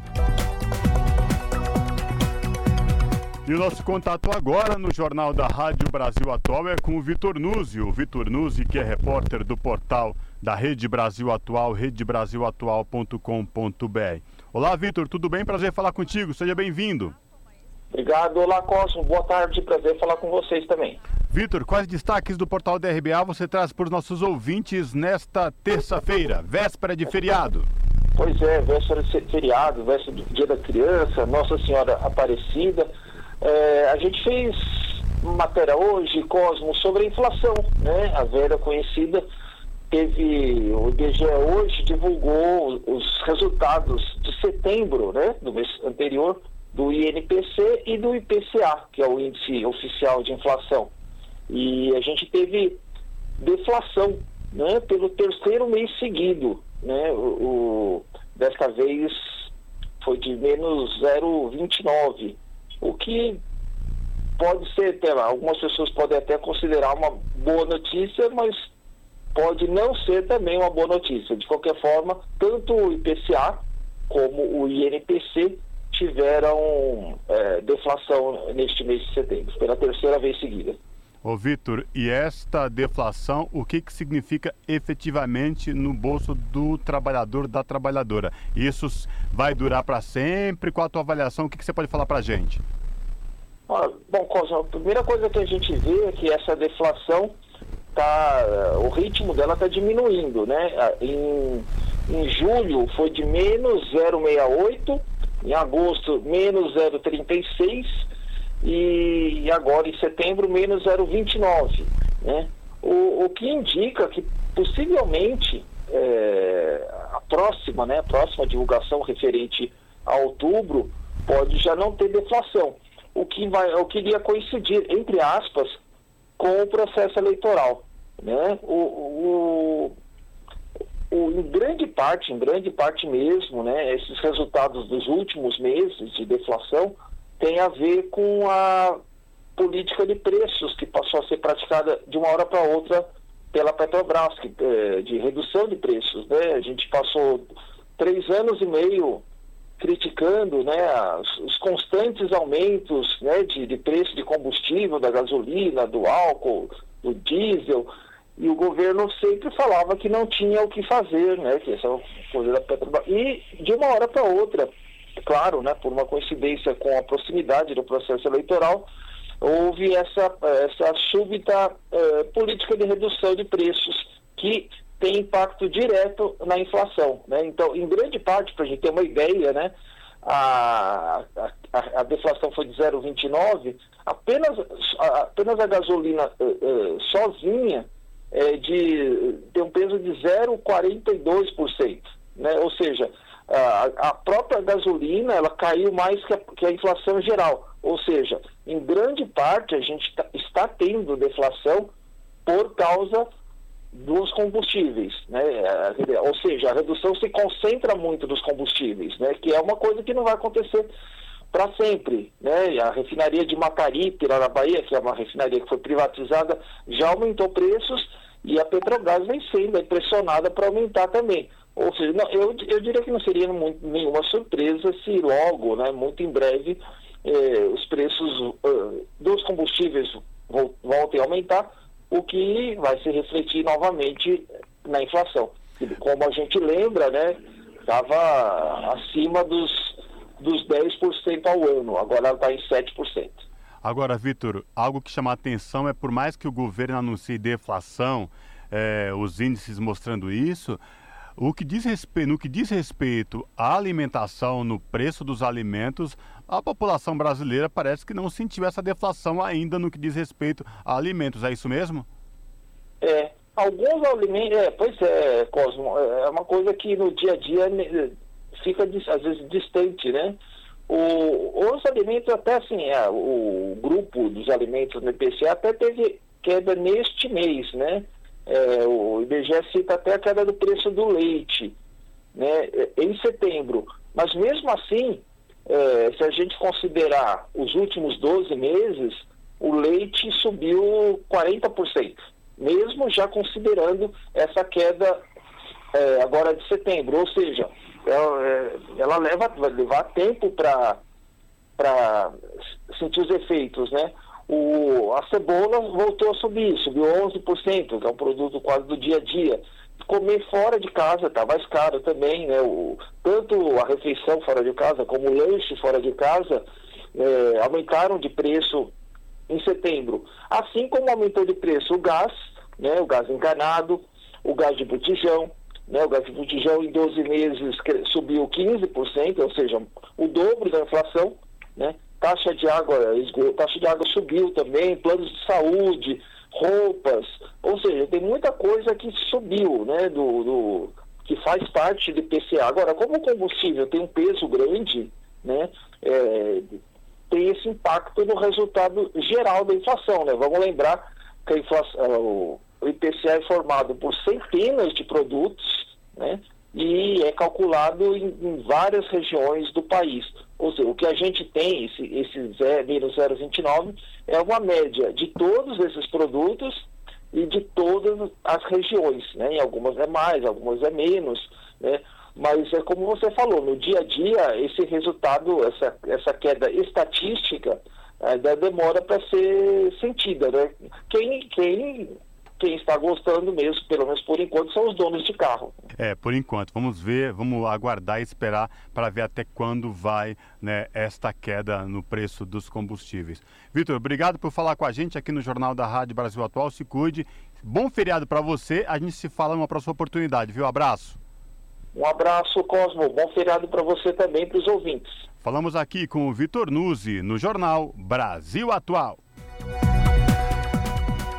E o nosso contato agora no Jornal da Rádio Brasil Atual é com o Vitor Nuzzi. O Vitor Nuzzi, que é repórter do portal da Rede Brasil Atual, redebrasilatual.com.br. Olá, Vitor, tudo bem? Prazer falar contigo, seja bem-vindo. Obrigado, olá Cosmo, boa tarde, prazer falar com vocês também. Vitor, quais destaques do portal da RBA você traz para os nossos ouvintes nesta terça-feira, véspera de feriado? Pois é, véspera de feriado, véspera do Dia da Criança, Nossa Senhora Aparecida. É, a gente fez matéria hoje, Cosmo, sobre a inflação, né? A Vera conhecida teve, o IBGE hoje divulgou os resultados de setembro, né? Do mês anterior, do INPC e do IPCA, que é o índice oficial de inflação. E a gente teve deflação, né? Pelo terceiro mês seguido, né? O, o desta vez foi de menos 0,29 o que pode ser até algumas pessoas podem até considerar uma boa notícia, mas pode não ser também uma boa notícia. De qualquer forma, tanto o IPCA como o INPC tiveram é, deflação neste mês de setembro, pela terceira vez seguida. Ô Vitor, e esta deflação, o que, que significa efetivamente no bolso do trabalhador, da trabalhadora? Isso vai durar para sempre? Qual a tua avaliação? O que, que você pode falar para a gente? Bom, a primeira coisa que a gente vê é que essa deflação, tá, o ritmo dela está diminuindo, né? Ah, em, em julho foi de menos 0,68, em agosto menos 0,36 e agora em setembro menos 0,29. Né? O, o que indica que possivelmente é, a próxima, né, a próxima divulgação referente a outubro pode já não ter deflação, o que vai, o que iria coincidir, entre aspas, com o processo eleitoral. Né? O, o, o, em grande parte, em grande parte mesmo, né, esses resultados dos últimos meses de deflação tem a ver com a política de preços que passou a ser praticada de uma hora para outra pela Petrobras, que, é, de redução de preços. Né? A gente passou três anos e meio criticando né, os, os constantes aumentos né, de, de preço de combustível, da gasolina, do álcool, do diesel, e o governo sempre falava que não tinha o que fazer, né, que essa coisa da Petrobras. E de uma hora para outra, claro, né, por uma coincidência com a proximidade do processo eleitoral, houve essa, essa súbita uh, política de redução de preços que tem impacto direto na inflação. Né? Então, em grande parte, para a gente ter uma ideia, né, a, a, a deflação foi de 0,29, apenas, apenas a gasolina uh, uh, sozinha é de, tem um peso de 0,42%. Né? Ou seja, a, a, própria gasolina ela caiu mais que a, que a, inflação geral. Ou seja, em grande parte a gente tá, está tendo deflação por causa dos combustíveis, né? Ou seja, a redução se concentra muito nos combustíveis, né? Que é uma coisa que não vai acontecer para sempre, né? A refinaria de Macaripe, lá na Bahia, que é uma refinaria que foi privatizada, já aumentou preços e a Petrobras vem sendo pressionada para aumentar também. Ou seja, não, eu, eu diria que não seria muito, nenhuma surpresa se logo, né, muito em breve, eh, os preços uh, dos combustíveis voltem a aumentar, o que vai se refletir novamente na inflação. Como a gente lembra, né, estava acima dos, dos 10% ao ano, agora está em 7%. Agora, Vitor, algo que chama a atenção é por mais que o governo anuncie deflação, é, os índices mostrando isso, o que diz respeito, no que diz respeito à alimentação, no preço dos alimentos, a população brasileira parece que não sentiu essa deflação ainda no que diz respeito a alimentos. É isso mesmo? É, alguns alimentos, é, pois é, Cosmo, é uma coisa que no dia a dia fica às vezes distante, né? O, os alimentos, até assim, é, o grupo dos alimentos no IPCA até teve queda neste mês, né? É, o IBGE cita até a queda do preço do leite né, em setembro. Mas mesmo assim, é, se a gente considerar os últimos 12 meses, o leite subiu 40%, mesmo já considerando essa queda é, agora de setembro. Ou seja, ela, é, ela leva, vai levar tempo para sentir os efeitos, né? O, a cebola voltou a subir, subiu 11%, que é um produto quase do dia a dia. Comer fora de casa está mais caro também, né? O, tanto a refeição fora de casa como o lanche fora de casa é, aumentaram de preço em setembro. Assim como aumentou de preço o gás, né? o gás encanado, o gás de botijão, né? o gás de botijão em 12 meses subiu 15%, ou seja, o dobro da inflação, né? Taxa de água, esgoto, taxa de água subiu também, planos de saúde, roupas, ou seja, tem muita coisa que subiu, né, do, do que faz parte do IPCA. Agora, como o combustível tem um peso grande, né, é, tem esse impacto no resultado geral da inflação, né? Vamos lembrar que a inflação, o IPCA é formado por centenas de produtos, né, e é calculado em, em várias regiões do país. Ou seja, o que a gente tem, esse, esse 0, menos 0,29, é uma média de todos esses produtos e de todas as regiões. Né? Em algumas é mais, algumas é menos. Né? Mas é como você falou, no dia a dia, esse resultado, essa, essa queda estatística, ainda demora para ser sentida. Né? Quem, quem quem está gostando mesmo, pelo menos por enquanto, são os donos de carro. É, por enquanto. Vamos ver, vamos aguardar e esperar para ver até quando vai né, esta queda no preço dos combustíveis. Vitor, obrigado por falar com a gente aqui no Jornal da Rádio Brasil Atual. Se cuide. Bom feriado para você. A gente se fala numa próxima oportunidade, viu? Abraço. Um abraço, Cosmo. Bom feriado para você também para os ouvintes. Falamos aqui com o Vitor Nuzzi no Jornal Brasil Atual.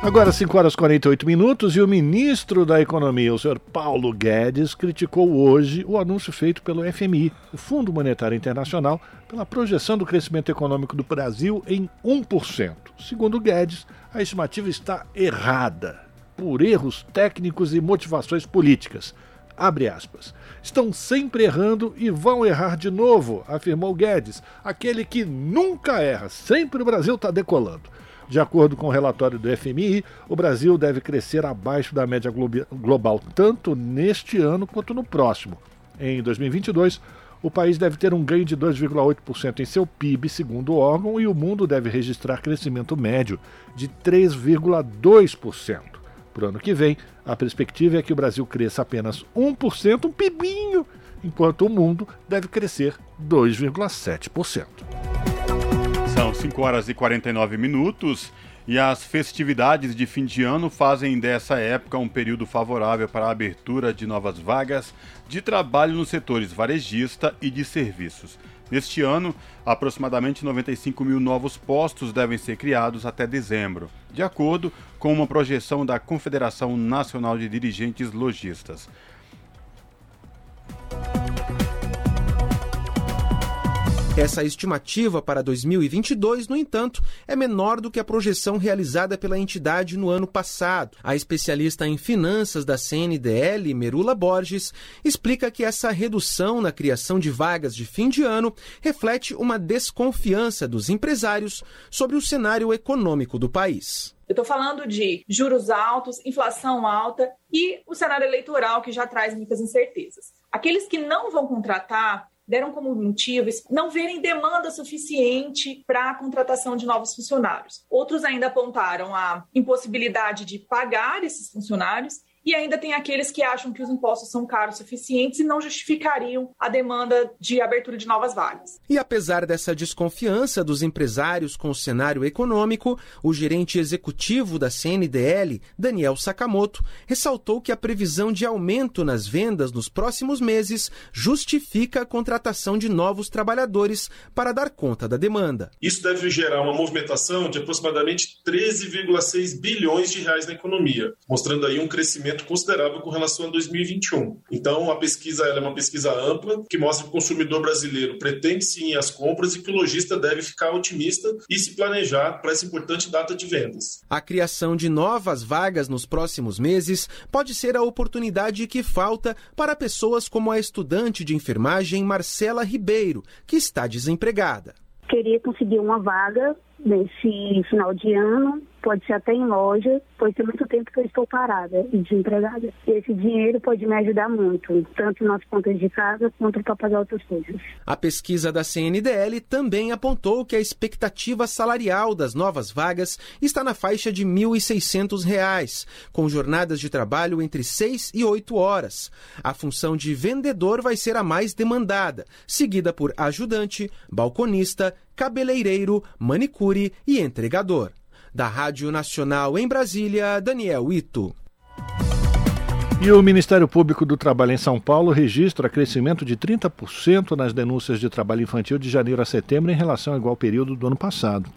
Agora, 5 horas e 48 minutos, e o ministro da Economia, o senhor Paulo Guedes, criticou hoje o anúncio feito pelo FMI, o Fundo Monetário Internacional, pela projeção do crescimento econômico do Brasil em 1%. Segundo Guedes, a estimativa está errada, por erros técnicos e motivações políticas. Abre aspas. Estão sempre errando e vão errar de novo, afirmou Guedes, aquele que nunca erra, sempre o Brasil está decolando. De acordo com o relatório do FMI, o Brasil deve crescer abaixo da média global tanto neste ano quanto no próximo. Em 2022, o país deve ter um ganho de 2,8% em seu PIB, segundo o órgão, e o mundo deve registrar crescimento médio de 3,2%. Para o ano que vem, a perspectiva é que o Brasil cresça apenas 1%, um pibinho, enquanto o mundo deve crescer 2,7%. São 5 horas e 49 minutos. E as festividades de fim de ano fazem dessa época um período favorável para a abertura de novas vagas de trabalho nos setores varejista e de serviços. Neste ano, aproximadamente 95 mil novos postos devem ser criados até dezembro, de acordo com uma projeção da Confederação Nacional de Dirigentes Logistas. Essa estimativa para 2022, no entanto, é menor do que a projeção realizada pela entidade no ano passado. A especialista em finanças da CNDL, Merula Borges, explica que essa redução na criação de vagas de fim de ano reflete uma desconfiança dos empresários sobre o cenário econômico do país. Eu estou falando de juros altos, inflação alta e o cenário eleitoral que já traz muitas incertezas. Aqueles que não vão contratar deram como motivos não verem demanda suficiente para a contratação de novos funcionários. Outros ainda apontaram a impossibilidade de pagar esses funcionários e ainda tem aqueles que acham que os impostos são caros suficientes e não justificariam a demanda de abertura de novas vagas. E apesar dessa desconfiança dos empresários com o cenário econômico, o gerente executivo da CNDL, Daniel Sakamoto, ressaltou que a previsão de aumento nas vendas nos próximos meses justifica a contratação de novos trabalhadores para dar conta da demanda. Isso deve gerar uma movimentação de aproximadamente 13,6 bilhões de reais na economia, mostrando aí um crescimento crescimento considerável com relação a 2021. Então, a pesquisa é uma pesquisa ampla que mostra que o consumidor brasileiro pretende sim as compras e que o lojista deve ficar otimista e se planejar para essa importante data de vendas. A criação de novas vagas nos próximos meses pode ser a oportunidade que falta para pessoas como a estudante de enfermagem Marcela Ribeiro, que está desempregada. Queria conseguir uma vaga nesse final de ano pode ser até em loja, pois tem muito tempo que eu estou parada e desempregada. E esse dinheiro pode me ajudar muito, tanto nas contas de casa quanto para pagar outras coisas. A pesquisa da CNDL também apontou que a expectativa salarial das novas vagas está na faixa de R$ 1.600, com jornadas de trabalho entre 6 e 8 horas. A função de vendedor vai ser a mais demandada, seguida por ajudante, balconista, cabeleireiro, manicure e entregador. Da Rádio Nacional em Brasília, Daniel Ito. E o Ministério Público do Trabalho em São Paulo registra crescimento de 30% nas denúncias de trabalho infantil de janeiro a setembro em relação ao igual período do ano passado.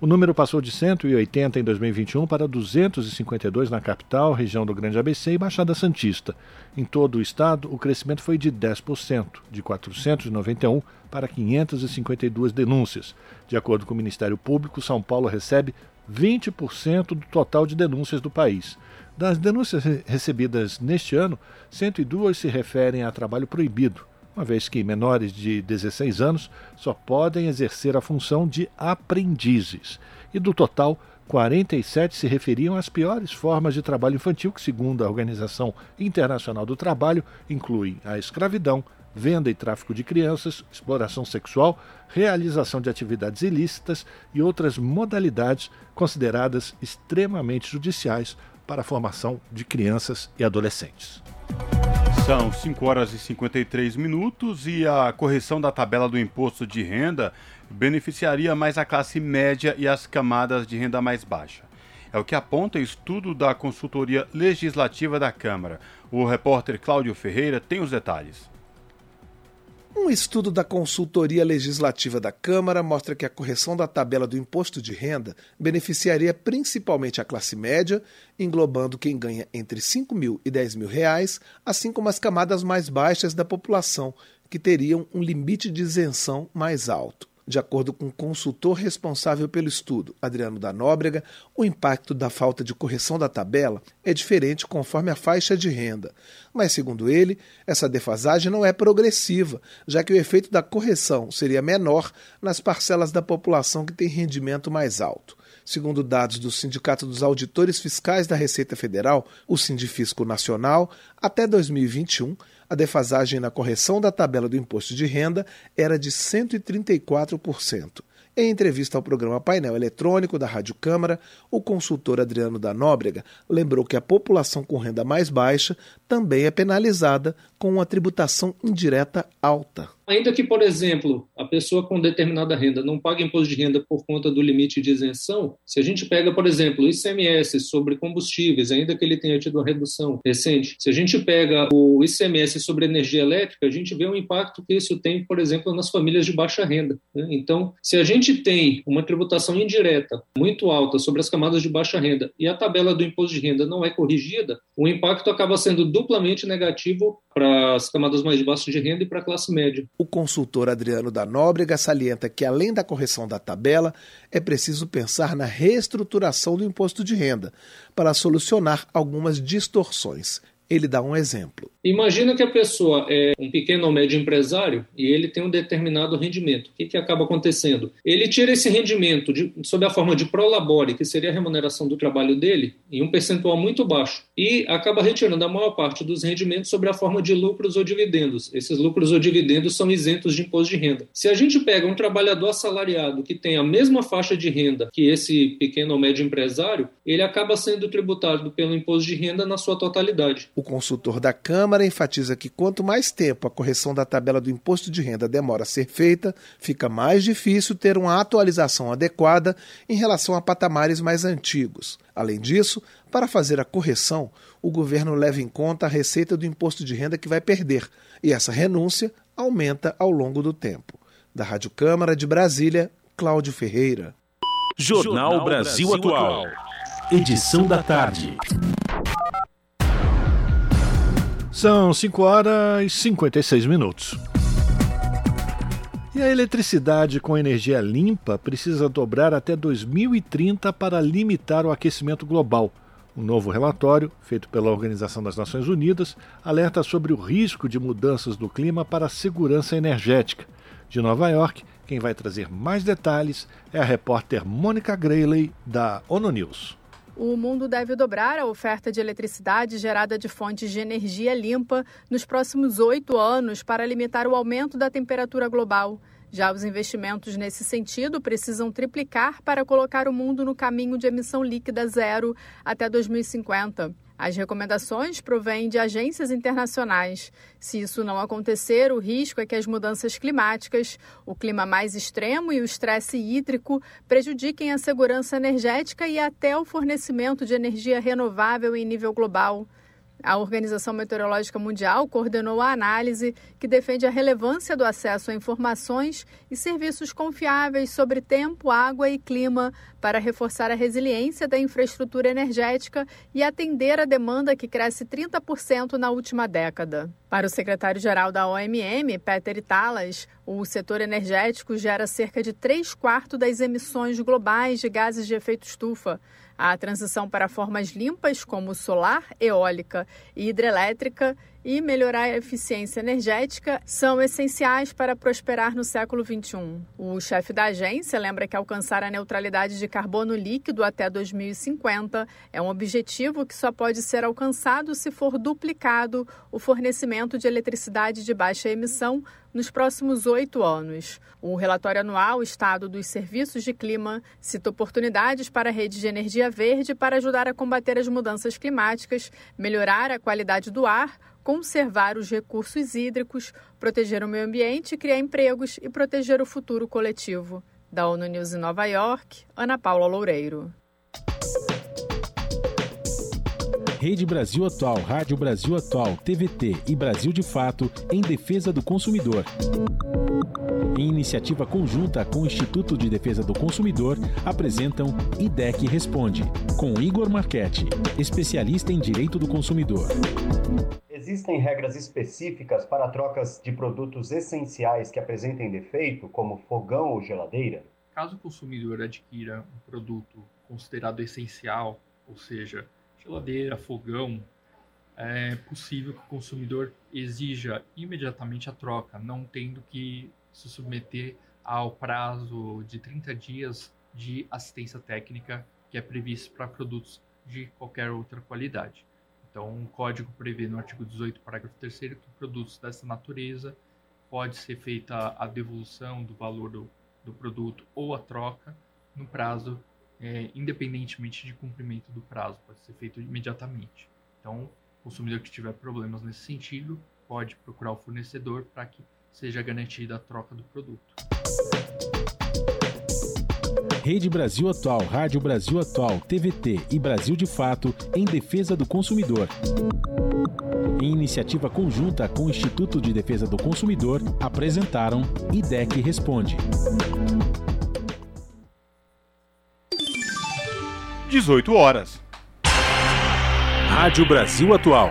O número passou de 180 em 2021 para 252 na capital, região do Grande ABC e Baixada Santista. Em todo o estado, o crescimento foi de 10%, de 491 para 552 denúncias. De acordo com o Ministério Público, São Paulo recebe 20% do total de denúncias do país. Das denúncias recebidas neste ano, 102 se referem a trabalho proibido, uma vez que menores de 16 anos só podem exercer a função de aprendizes. E do total, 47 se referiam às piores formas de trabalho infantil, que, segundo a Organização Internacional do Trabalho, incluem a escravidão, venda e tráfico de crianças, exploração sexual, realização de atividades ilícitas e outras modalidades consideradas extremamente judiciais para a formação de crianças e adolescentes. São 5 horas e 53 minutos e a correção da tabela do imposto de renda beneficiaria mais a classe média e as camadas de renda mais baixa. É o que aponta estudo da consultoria legislativa da Câmara. O repórter Cláudio Ferreira tem os detalhes. Um estudo da Consultoria Legislativa da Câmara mostra que a correção da tabela do imposto de renda beneficiaria principalmente a classe média, englobando quem ganha entre 5 mil e 10 mil reais, assim como as camadas mais baixas da população, que teriam um limite de isenção mais alto. De acordo com o consultor responsável pelo estudo, Adriano da Nóbrega, o impacto da falta de correção da tabela é diferente conforme a faixa de renda. Mas, segundo ele, essa defasagem não é progressiva, já que o efeito da correção seria menor nas parcelas da população que tem rendimento mais alto. Segundo dados do Sindicato dos Auditores Fiscais da Receita Federal, o Sindifisco Nacional, até 2021, a defasagem na correção da tabela do imposto de renda era de 134%. Em entrevista ao programa Painel Eletrônico da Rádio Câmara, o consultor Adriano da Nóbrega lembrou que a população com renda mais baixa também é penalizada com uma tributação indireta alta. Ainda que, por exemplo, a pessoa com determinada renda não pague imposto de renda por conta do limite de isenção, se a gente pega, por exemplo, o ICMS sobre combustíveis, ainda que ele tenha tido uma redução recente, se a gente pega o ICMS sobre energia elétrica, a gente vê o impacto que isso tem, por exemplo, nas famílias de baixa renda. Né? Então, se a gente tem uma tributação indireta muito alta sobre as camadas de baixa renda e a tabela do imposto de renda não é corrigida, o impacto acaba sendo duplamente negativo para as camadas mais baixas de renda e para a classe média. O consultor Adriano da Nóbrega salienta que, além da correção da tabela, é preciso pensar na reestruturação do imposto de renda para solucionar algumas distorções. Ele dá um exemplo. Imagina que a pessoa é um pequeno ou médio empresário e ele tem um determinado rendimento. O que, que acaba acontecendo? Ele tira esse rendimento de, sob a forma de prolabore, que seria a remuneração do trabalho dele, em um percentual muito baixo, e acaba retirando a maior parte dos rendimentos sob a forma de lucros ou dividendos. Esses lucros ou dividendos são isentos de imposto de renda. Se a gente pega um trabalhador assalariado que tem a mesma faixa de renda que esse pequeno ou médio empresário, ele acaba sendo tributado pelo imposto de renda na sua totalidade. O consultor da Câmara enfatiza que quanto mais tempo a correção da tabela do imposto de renda demora a ser feita, fica mais difícil ter uma atualização adequada em relação a patamares mais antigos. Além disso, para fazer a correção, o governo leva em conta a receita do imposto de renda que vai perder, e essa renúncia aumenta ao longo do tempo. Da Rádio Câmara de Brasília, Cláudio Ferreira. Jornal Brasil Atual. Edição da tarde. São 5 horas e 56 minutos. E a eletricidade com energia limpa precisa dobrar até 2030 para limitar o aquecimento global. Um novo relatório, feito pela Organização das Nações Unidas, alerta sobre o risco de mudanças do clima para a segurança energética. De Nova York, quem vai trazer mais detalhes é a repórter Mônica Grayley, da ONU News. O mundo deve dobrar a oferta de eletricidade gerada de fontes de energia limpa nos próximos oito anos para limitar o aumento da temperatura global. Já os investimentos nesse sentido precisam triplicar para colocar o mundo no caminho de emissão líquida zero até 2050. As recomendações provêm de agências internacionais. Se isso não acontecer, o risco é que as mudanças climáticas, o clima mais extremo e o estresse hídrico prejudiquem a segurança energética e até o fornecimento de energia renovável em nível global. A Organização Meteorológica Mundial coordenou a análise que defende a relevância do acesso a informações e serviços confiáveis sobre tempo, água e clima para reforçar a resiliência da infraestrutura energética e atender a demanda que cresce 30% na última década. Para o secretário-geral da OMM, Peter Talas, o setor energético gera cerca de 3 quartos das emissões globais de gases de efeito estufa. A transição para formas limpas como solar, eólica e hidrelétrica e melhorar a eficiência energética são essenciais para prosperar no século XXI. O chefe da agência lembra que alcançar a neutralidade de carbono líquido até 2050 é um objetivo que só pode ser alcançado se for duplicado o fornecimento de eletricidade de baixa emissão nos próximos oito anos. O relatório anual Estado dos Serviços de Clima cita oportunidades para a rede de energia verde para ajudar a combater as mudanças climáticas, melhorar a qualidade do ar, conservar os recursos hídricos, proteger o meio ambiente, criar empregos e proteger o futuro coletivo. Da ONU News em Nova York, Ana Paula Loureiro. Rede Brasil Atual, Rádio Brasil Atual, TVT e Brasil de Fato em defesa do consumidor. Em iniciativa conjunta com o Instituto de Defesa do Consumidor, apresentam IDEC Responde, com Igor Marchetti, especialista em direito do consumidor. Existem regras específicas para trocas de produtos essenciais que apresentem defeito, como fogão ou geladeira? Caso o consumidor adquira um produto considerado essencial, ou seja, geladeira, fogão, é possível que o consumidor exija imediatamente a troca, não tendo que se submeter ao prazo de 30 dias de assistência técnica que é previsto para produtos de qualquer outra qualidade. Então, o código prevê no artigo 18, parágrafo 3 que produtos dessa natureza pode ser feita a devolução do valor do, do produto ou a troca no prazo, é, independentemente de cumprimento do prazo, pode ser feito imediatamente. Então, o consumidor que tiver problemas nesse sentido pode procurar o fornecedor para que seja garantida a troca do produto. Rede Brasil Atual, Rádio Brasil Atual, TVT e Brasil de Fato em defesa do consumidor. Em iniciativa conjunta com o Instituto de Defesa do Consumidor, apresentaram IDEC Responde. 18 horas. Rádio Brasil Atual.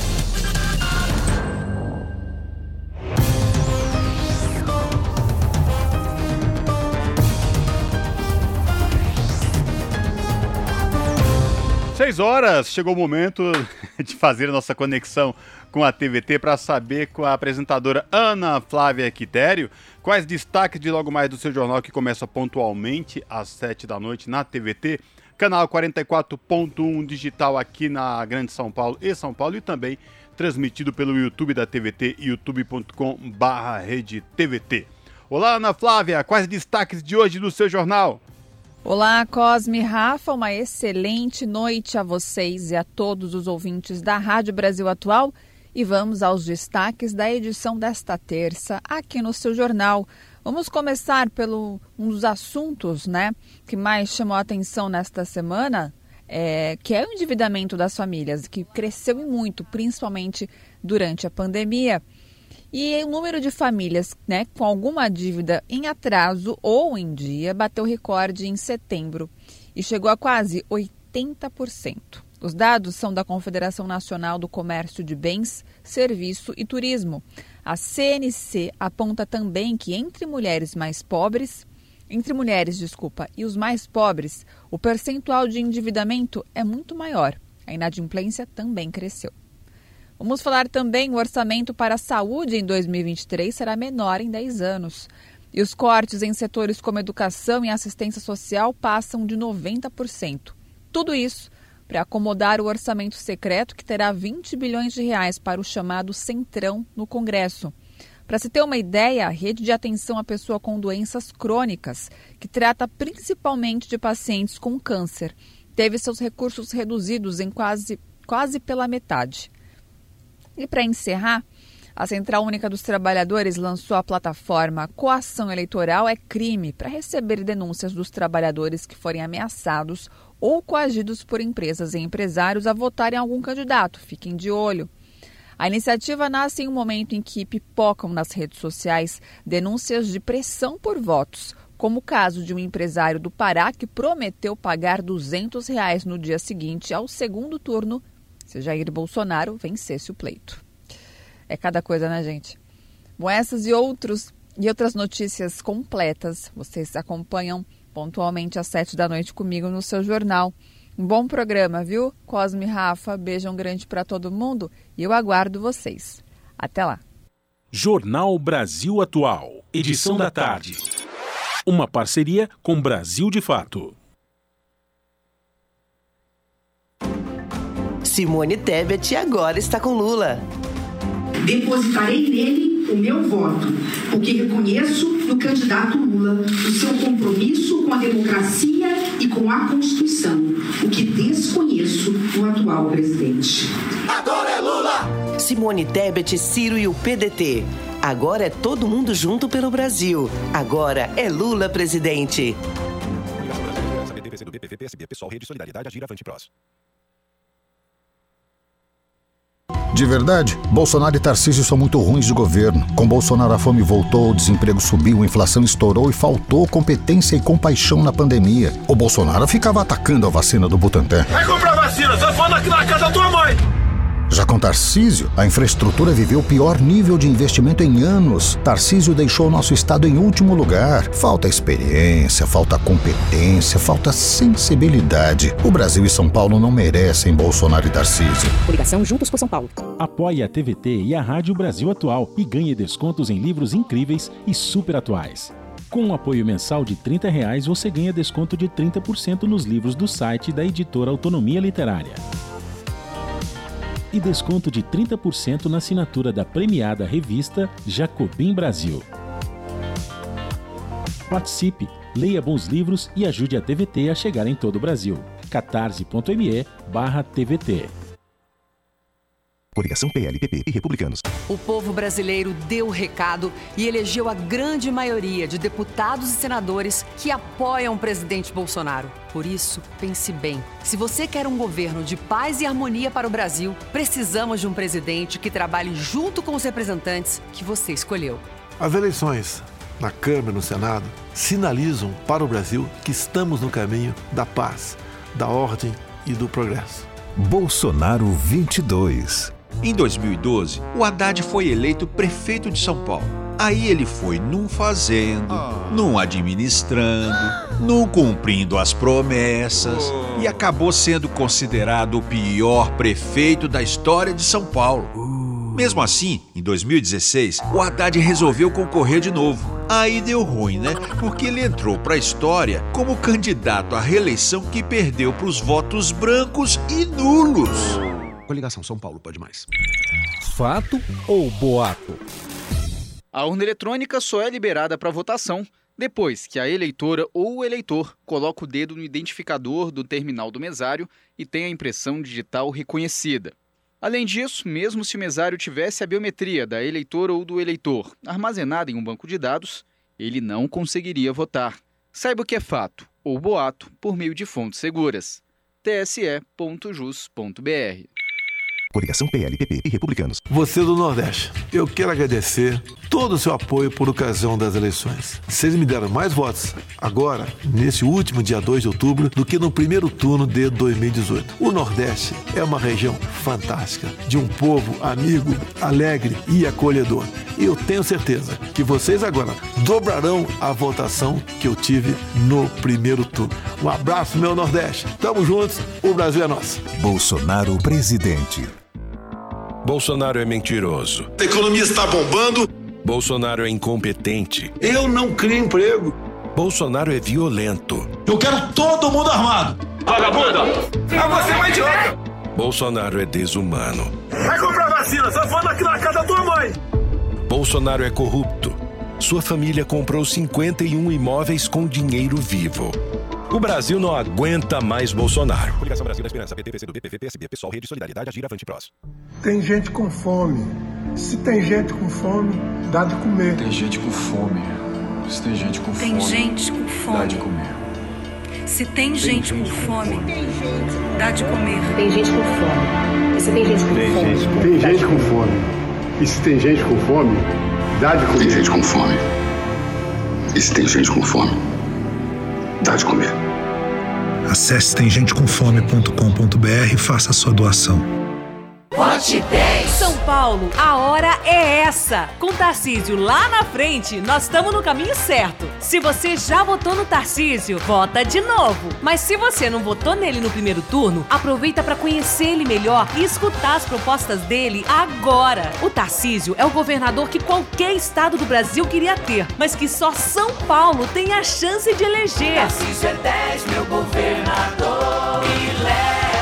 Seis horas, chegou o momento de fazer a nossa conexão com a TVT para saber com a apresentadora Ana Flávia Quitério quais destaques de logo mais do seu jornal que começa pontualmente às sete da noite na TVT, canal 44.1 digital aqui na Grande São Paulo e São Paulo e também transmitido pelo YouTube da TVT, youtube.com/rede Olá, Ana Flávia, quais destaques de hoje do seu jornal? Olá, Cosme Rafa, uma excelente noite a vocês e a todos os ouvintes da Rádio Brasil Atual. E vamos aos destaques da edição desta terça aqui no seu jornal. Vamos começar pelo um dos assuntos, né, que mais chamou a atenção nesta semana, é, que é o endividamento das famílias, que cresceu muito, principalmente durante a pandemia. E o número de famílias né, com alguma dívida em atraso ou em dia bateu recorde em setembro e chegou a quase 80%. Os dados são da Confederação Nacional do Comércio de Bens, Serviço e Turismo. A CNC aponta também que entre mulheres mais pobres, entre mulheres, desculpa, e os mais pobres, o percentual de endividamento é muito maior. A inadimplência também cresceu. Vamos falar também o orçamento para a saúde em 2023 será menor em 10 anos. E os cortes em setores como educação e assistência social passam de 90%. Tudo isso para acomodar o orçamento secreto que terá 20 bilhões de reais para o chamado Centrão no Congresso. Para se ter uma ideia, a rede de atenção à pessoa com doenças crônicas, que trata principalmente de pacientes com câncer, teve seus recursos reduzidos em quase, quase pela metade. E para encerrar, a Central Única dos Trabalhadores lançou a plataforma Coação Eleitoral é Crime para receber denúncias dos trabalhadores que forem ameaçados ou coagidos por empresas e empresários a votarem algum candidato. Fiquem de olho. A iniciativa nasce em um momento em que pipocam nas redes sociais denúncias de pressão por votos, como o caso de um empresário do Pará que prometeu pagar 200 reais no dia seguinte ao segundo turno se Jair Bolsonaro vencesse o pleito. É cada coisa, né, gente? Bom, essas e outros e outras notícias completas vocês acompanham pontualmente às sete da noite comigo no seu jornal. Um bom programa, viu? Cosme Rafa, beijão grande para todo mundo e eu aguardo vocês. Até lá. Jornal Brasil Atual, edição da tarde. Uma parceria com Brasil de Fato. Simone Tebet agora está com Lula. Depositarei nele o meu voto, porque reconheço no candidato Lula o seu compromisso com a democracia e com a Constituição, o que desconheço no atual presidente. Agora é Lula! Simone Tebet, Ciro e o PDT. Agora é todo mundo junto pelo Brasil. Agora é Lula presidente. Pessoal, Rede Solidariedade, Agir Avante Prós. De verdade, Bolsonaro e Tarcísio são muito ruins de governo. Com Bolsonaro a fome voltou, o desemprego subiu, a inflação estourou e faltou competência e compaixão na pandemia. O Bolsonaro ficava atacando a vacina do Butantan. Vai comprar vacina, só fala aqui na casa da tua mãe. Já com Tarcísio, a infraestrutura viveu o pior nível de investimento em anos. Tarcísio deixou nosso estado em último lugar. Falta experiência, falta competência, falta sensibilidade. O Brasil e São Paulo não merecem Bolsonaro e Tarcísio. Coligação Juntos por São Paulo. Apoie a TVT e a Rádio Brasil Atual e ganhe descontos em livros incríveis e super atuais. Com um apoio mensal de 30 reais, você ganha desconto de 30% nos livros do site da editora Autonomia Literária e desconto de 30% na assinatura da premiada revista Jacobim Brasil. Participe, leia bons livros e ajude a TVT a chegar em todo o Brasil. catarse.me TVT. Coligação PLPP e Republicanos. O povo brasileiro deu o recado e elegeu a grande maioria de deputados e senadores que apoiam o presidente Bolsonaro. Por isso, pense bem. Se você quer um governo de paz e harmonia para o Brasil, precisamos de um presidente que trabalhe junto com os representantes que você escolheu. As eleições na Câmara e no Senado sinalizam para o Brasil que estamos no caminho da paz, da ordem e do progresso. Bolsonaro 22. Em 2012, o Haddad foi eleito prefeito de São Paulo. Aí ele foi num fazendo, num administrando, num cumprindo as promessas e acabou sendo considerado o pior prefeito da história de São Paulo. Mesmo assim, em 2016, o Haddad resolveu concorrer de novo. Aí deu ruim, né? Porque ele entrou para a história como candidato à reeleição que perdeu para os votos brancos e nulos. Coligação São Paulo pode mais. Fato ou boato? A urna eletrônica só é liberada para votação depois que a eleitora ou o eleitor coloca o dedo no identificador do terminal do mesário e tem a impressão digital reconhecida. Além disso, mesmo se o mesário tivesse a biometria da eleitora ou do eleitor armazenada em um banco de dados, ele não conseguiria votar. Saiba o que é fato ou boato por meio de fontes seguras. tse.jus.br Coligação PLPP e Republicanos. Você do Nordeste, eu quero agradecer todo o seu apoio por ocasião das eleições. Vocês me deram mais votos agora, nesse último dia 2 de outubro, do que no primeiro turno de 2018. O Nordeste é uma região fantástica, de um povo amigo, alegre e acolhedor. E eu tenho certeza que vocês agora dobrarão a votação que eu tive no primeiro turno. Um abraço, meu Nordeste. Tamo juntos, o Brasil é nosso. Bolsonaro presidente. Bolsonaro é mentiroso. A economia está bombando. Bolsonaro é incompetente. Eu não crio emprego. Bolsonaro é violento. Eu quero todo mundo armado. Vagabunda! Ah, você é uma idiota! Bolsonaro é desumano. Vai comprar vacina, só falando aqui na casa da tua mãe. Bolsonaro é corrupto. Sua família comprou 51 imóveis com dinheiro vivo. O Brasil não aguenta mais Bolsonaro. Coligação Brasil da Esperança, PT, PCdoB, PVP, PSB, Pessoal, Rede Solidariedade, Agir, Avante Prós. Tem gente com fome. Se tem gente com fome, dá de comer. Tem gente com fome. Se tem gente com tem fome, gente com fome. dá de comer. Se tem, gente, com fome, dá de comer. Tem gente com fome. E se tem gente com Tem fome, gente com- Tem gente com fome. E se tem gente com fome, dá de comer. Tem gente com fome. E se tem gente com fome, dá de comer. Acesse temgentecomfome.com.br e faça a sua doação. Vote 10! São Paulo, a hora é essa! Com Tarcísio lá na frente, nós estamos no caminho certo. Se você já votou no Tarcísio, vota de novo. Mas se você não votou nele no primeiro turno, aproveita para conhecer ele melhor e escutar as propostas dele agora. O Tarcísio é o governador que qualquer estado do Brasil queria ter, mas que só São Paulo tem a chance de eleger. Tarcísio é 10, meu governador.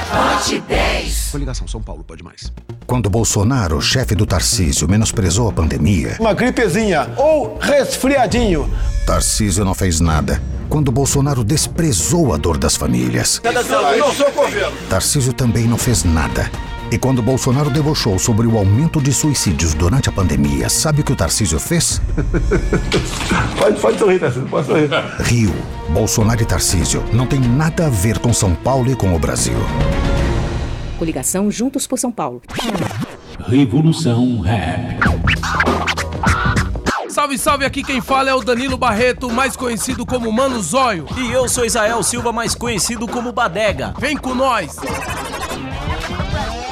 Vote 10! Coligação São Paulo pode mais. Quando Bolsonaro, chefe do Tarcísio, menosprezou a pandemia, Uma gripezinha ou resfriadinho. Tarcísio não fez nada. Quando Bolsonaro desprezou a dor das famílias, não sou governo. Tarcísio também não fez nada. E quando Bolsonaro debochou sobre o aumento de suicídios durante a pandemia, sabe o que o Tarcísio fez? Pode, pode sorrir, Tarcísio, pode sorrir. Rio, Bolsonaro e Tarcísio não tem nada a ver com São Paulo e com o Brasil. Coligação Juntos por São Paulo. Revolução Rap. Salve, salve, aqui quem fala é o Danilo Barreto, mais conhecido como Mano Zóio. E eu sou Isael Silva, mais conhecido como Badega. Vem com nós!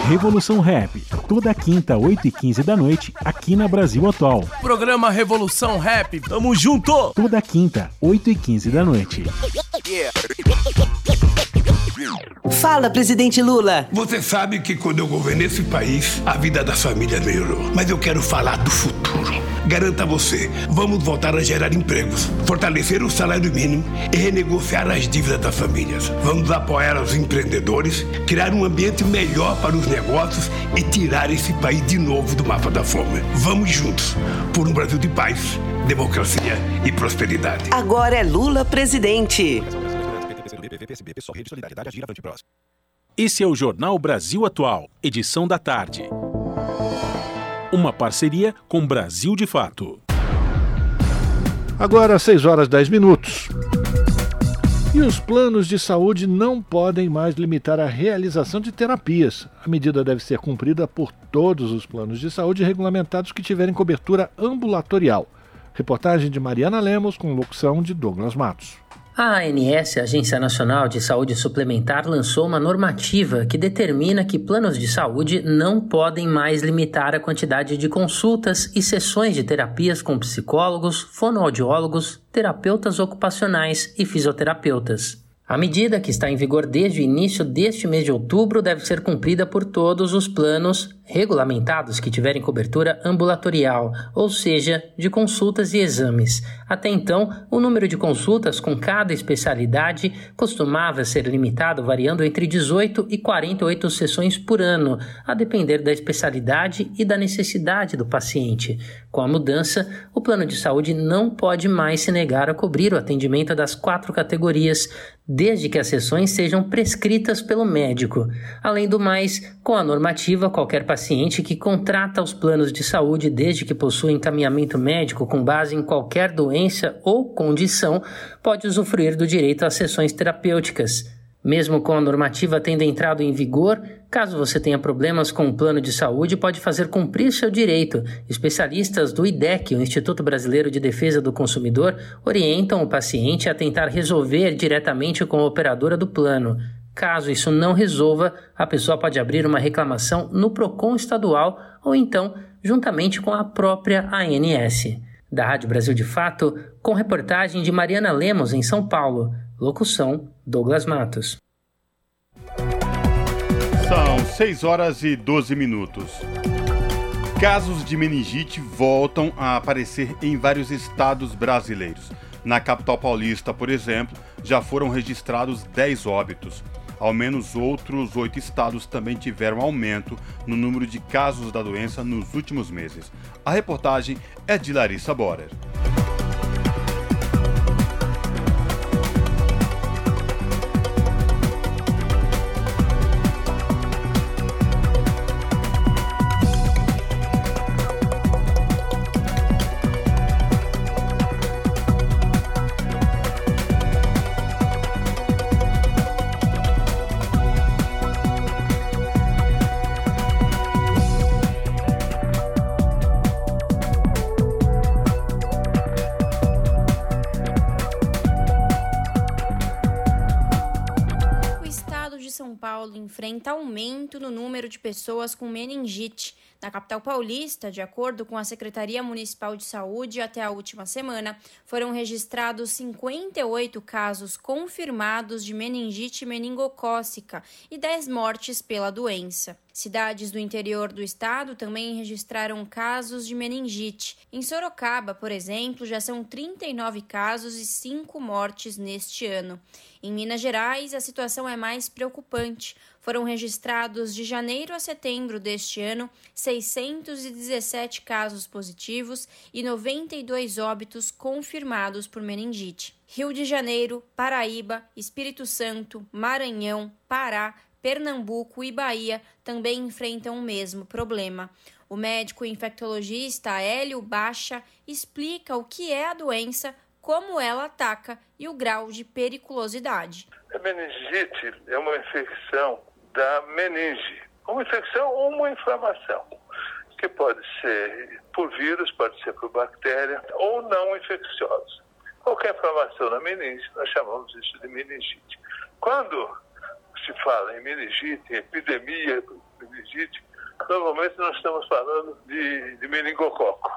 Revolução Rap. Toda quinta, 8 e 15 da noite, aqui na Brasil Atual. Programa Revolução Rap. Tamo junto! Toda quinta, 8 e 15 da noite. Fala, presidente Lula! Você sabe que quando eu governei esse país, a vida das famílias melhorou. Mas eu quero falar do futuro. Garanto a você, vamos voltar a gerar empregos, fortalecer o salário mínimo e renegociar as dívidas das famílias. Vamos apoiar os empreendedores, criar um ambiente melhor para os negócios e tirar esse país de novo do mapa da fome. Vamos juntos por um Brasil de paz, democracia e prosperidade. Agora é Lula presidente. Esse é o Jornal Brasil Atual, edição da tarde. Uma parceria com Brasil de Fato. Agora, 6 horas 10 minutos. E os planos de saúde não podem mais limitar a realização de terapias. A medida deve ser cumprida por todos os planos de saúde regulamentados que tiverem cobertura ambulatorial. Reportagem de Mariana Lemos com locução de Douglas Matos. A ANS, Agência Nacional de Saúde Suplementar, lançou uma normativa que determina que planos de saúde não podem mais limitar a quantidade de consultas e sessões de terapias com psicólogos, fonoaudiólogos, terapeutas ocupacionais e fisioterapeutas. A medida, que está em vigor desde o início deste mês de outubro, deve ser cumprida por todos os planos regulamentados que tiverem cobertura ambulatorial, ou seja, de consultas e exames. Até então, o número de consultas com cada especialidade costumava ser limitado variando entre 18 e 48 sessões por ano, a depender da especialidade e da necessidade do paciente. Com a mudança, o plano de saúde não pode mais se negar a cobrir o atendimento das quatro categorias, desde que as sessões sejam prescritas pelo médico. Além do mais, com a normativa, qualquer paciente que contrata os planos de saúde desde que possua encaminhamento médico com base em qualquer doença ou condição pode usufruir do direito às sessões terapêuticas. Mesmo com a normativa tendo entrado em vigor, caso você tenha problemas com o plano de saúde, pode fazer cumprir seu direito. Especialistas do IDEC, o Instituto Brasileiro de Defesa do Consumidor, orientam o paciente a tentar resolver diretamente com a operadora do plano. Caso isso não resolva, a pessoa pode abrir uma reclamação no PROCON estadual ou então juntamente com a própria ANS. Da Rádio Brasil de Fato, com reportagem de Mariana Lemos em São Paulo. Locução: Douglas Matos. São 6 horas e 12 minutos. Casos de meningite voltam a aparecer em vários estados brasileiros. Na capital paulista, por exemplo, já foram registrados 10 óbitos. Ao menos outros oito estados também tiveram aumento no número de casos da doença nos últimos meses. A reportagem é de Larissa Borer. Enfrenta aumento no número de pessoas com meningite. Na capital paulista, de acordo com a Secretaria Municipal de Saúde, até a última semana foram registrados 58 casos confirmados de meningite meningocócica e 10 mortes pela doença. Cidades do interior do estado também registraram casos de meningite. Em Sorocaba, por exemplo, já são 39 casos e 5 mortes neste ano. Em Minas Gerais, a situação é mais preocupante. Foram registrados de janeiro a setembro deste ano 617 casos positivos e 92 óbitos confirmados por meningite. Rio de Janeiro, Paraíba, Espírito Santo, Maranhão, Pará, Pernambuco e Bahia também enfrentam o mesmo problema. O médico infectologista Hélio Baixa explica o que é a doença, como ela ataca e o grau de periculosidade. A meningite é uma infecção da meninge, uma infecção ou uma inflamação, que pode ser por vírus, pode ser por bactéria ou não infecciosa. Qualquer inflamação na meninge, nós chamamos isso de meningite. Quando se fala em meningite, em epidemia de meningite, Normalmente nós estamos falando de, de meningococo,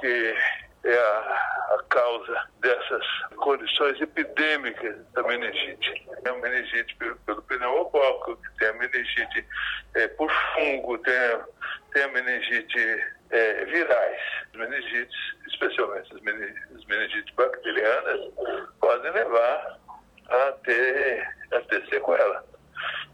que é a, a, causa dessas condições epidêmicas da meningite. Tem a meningite pelo, pelo pneumococo, tem a meningite é, por fungo, tem, tem a meningite é, virais. As meningites, especialmente as meningites bacterianas, podem levar a ter, a ter sequela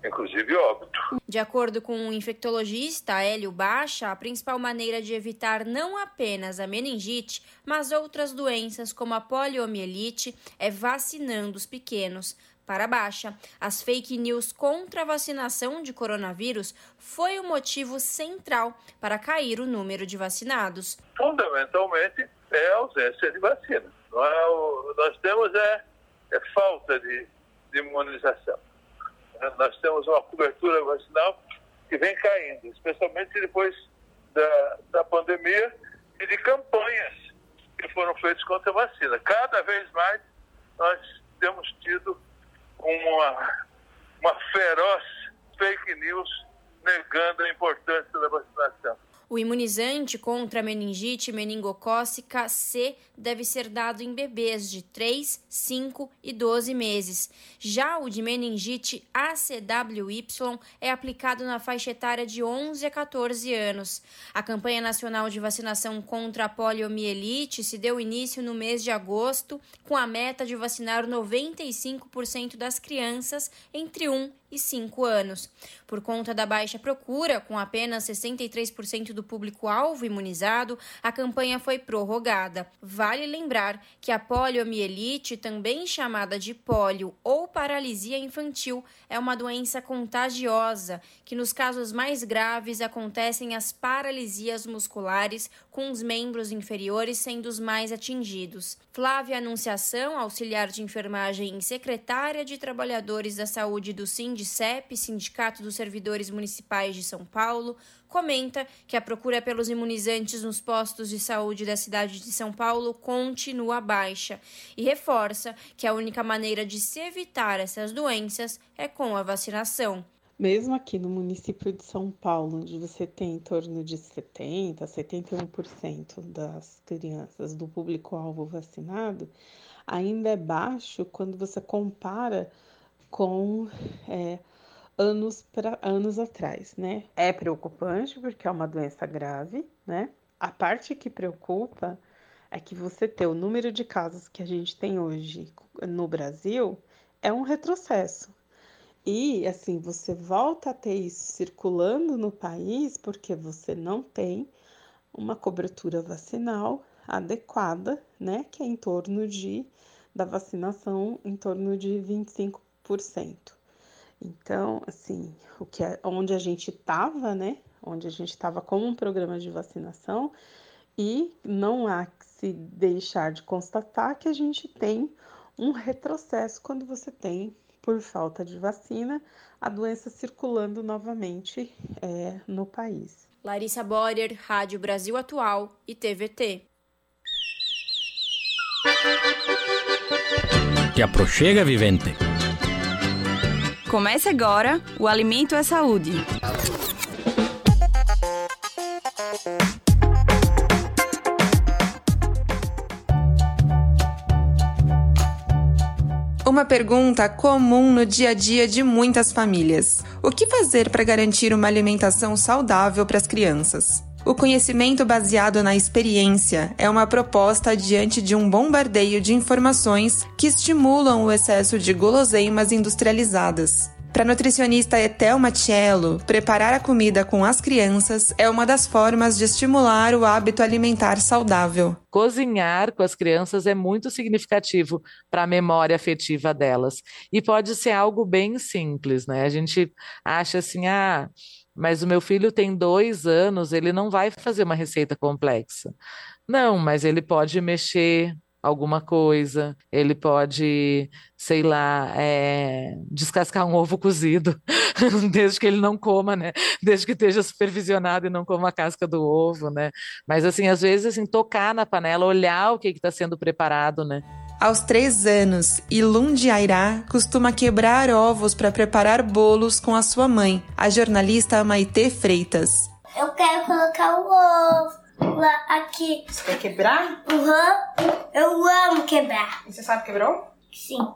inclusive óbito. De acordo com o infectologista Hélio Baixa, a principal maneira de evitar não apenas a meningite, mas outras doenças como a poliomielite é vacinando os pequenos. Para Baixa, as fake news contra a vacinação de coronavírus foi o motivo central para cair o número de vacinados. Fundamentalmente é a ausência de vacina. É nós temos é, é falta de, de imunização. Nós temos uma cobertura vacinal que vem caindo, especialmente depois da, da pandemia e de campanhas que foram feitas contra a vacina. Cada vez mais nós temos tido uma, uma feroz fake news negando a importância da vacinação. O imunizante contra meningite meningocócica C deve ser dado em bebês de 3, 5 e 12 meses. Já o de meningite ACWY é aplicado na faixa etária de 11 a 14 anos. A campanha nacional de vacinação contra a poliomielite se deu início no mês de agosto, com a meta de vacinar 95% das crianças entre 1 e 5 anos. Por conta da baixa procura, com apenas 63% do público-alvo imunizado, a campanha foi prorrogada. Vale lembrar que a poliomielite, também chamada de pólio ou paralisia infantil, é uma doença contagiosa que, nos casos mais graves, acontecem as paralisias musculares, com os membros inferiores sendo os mais atingidos. Flávia Anunciação, auxiliar de enfermagem e secretária de Trabalhadores da Saúde do SINDICEP, Sindicato dos Servidores Municipais de São Paulo, comenta que a procura pelos imunizantes nos postos de saúde da cidade de São Paulo continua baixa e reforça que a única maneira de se evitar essas doenças é com a vacinação. Mesmo aqui no município de São Paulo, onde você tem em torno de 70%, 71% das crianças do público-alvo vacinado, ainda é baixo quando você compara com é, anos, pra, anos atrás, né? É preocupante porque é uma doença grave, né? A parte que preocupa é que você ter o número de casos que a gente tem hoje no Brasil é um retrocesso. E assim, você volta a ter isso circulando no país porque você não tem uma cobertura vacinal adequada, né, que é em torno de da vacinação em torno de 25%. Então, assim, o que é, onde a gente estava, né, onde a gente estava com um programa de vacinação e não há que se deixar de constatar que a gente tem um retrocesso quando você tem por falta de vacina, a doença circulando novamente é, no país. Larissa Borer, Rádio Brasil Atual e TVT. Te aproxega, vivente. Comece agora o Alimento é Saúde. Uma pergunta comum no dia a dia de muitas famílias: o que fazer para garantir uma alimentação saudável para as crianças? O conhecimento baseado na experiência é uma proposta diante de um bombardeio de informações que estimulam o excesso de guloseimas industrializadas. Para a nutricionista Etel Matiello, preparar a comida com as crianças é uma das formas de estimular o hábito alimentar saudável. Cozinhar com as crianças é muito significativo para a memória afetiva delas. E pode ser algo bem simples, né? A gente acha assim, ah, mas o meu filho tem dois anos, ele não vai fazer uma receita complexa. Não, mas ele pode mexer alguma coisa, ele pode, sei lá, é, descascar um ovo cozido, desde que ele não coma, né? Desde que esteja supervisionado e não coma a casca do ovo, né? Mas assim, às vezes assim, tocar na panela, olhar o que está sendo preparado, né? Aos três anos, Ilundiairá costuma quebrar ovos para preparar bolos com a sua mãe, a jornalista Maite Freitas. Eu quero colocar o ovo lá aqui. Você quer quebrar? Uhum. Eu amo quebrar. E você sabe quebrar? Sim.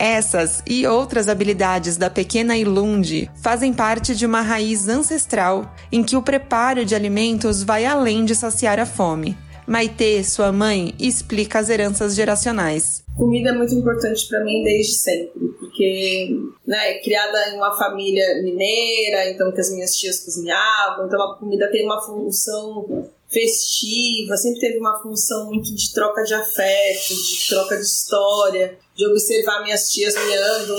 Essas e outras habilidades da pequena Ilundi fazem parte de uma raiz ancestral em que o preparo de alimentos vai além de saciar a fome. Maite, sua mãe, explica as heranças geracionais. Comida é muito importante para mim desde sempre, porque né, criada em uma família mineira, então que as minhas tias cozinhavam, então a comida tem uma função festiva, sempre teve uma função muito de troca de afeto, de troca de história, de observar minhas tias cozinhando,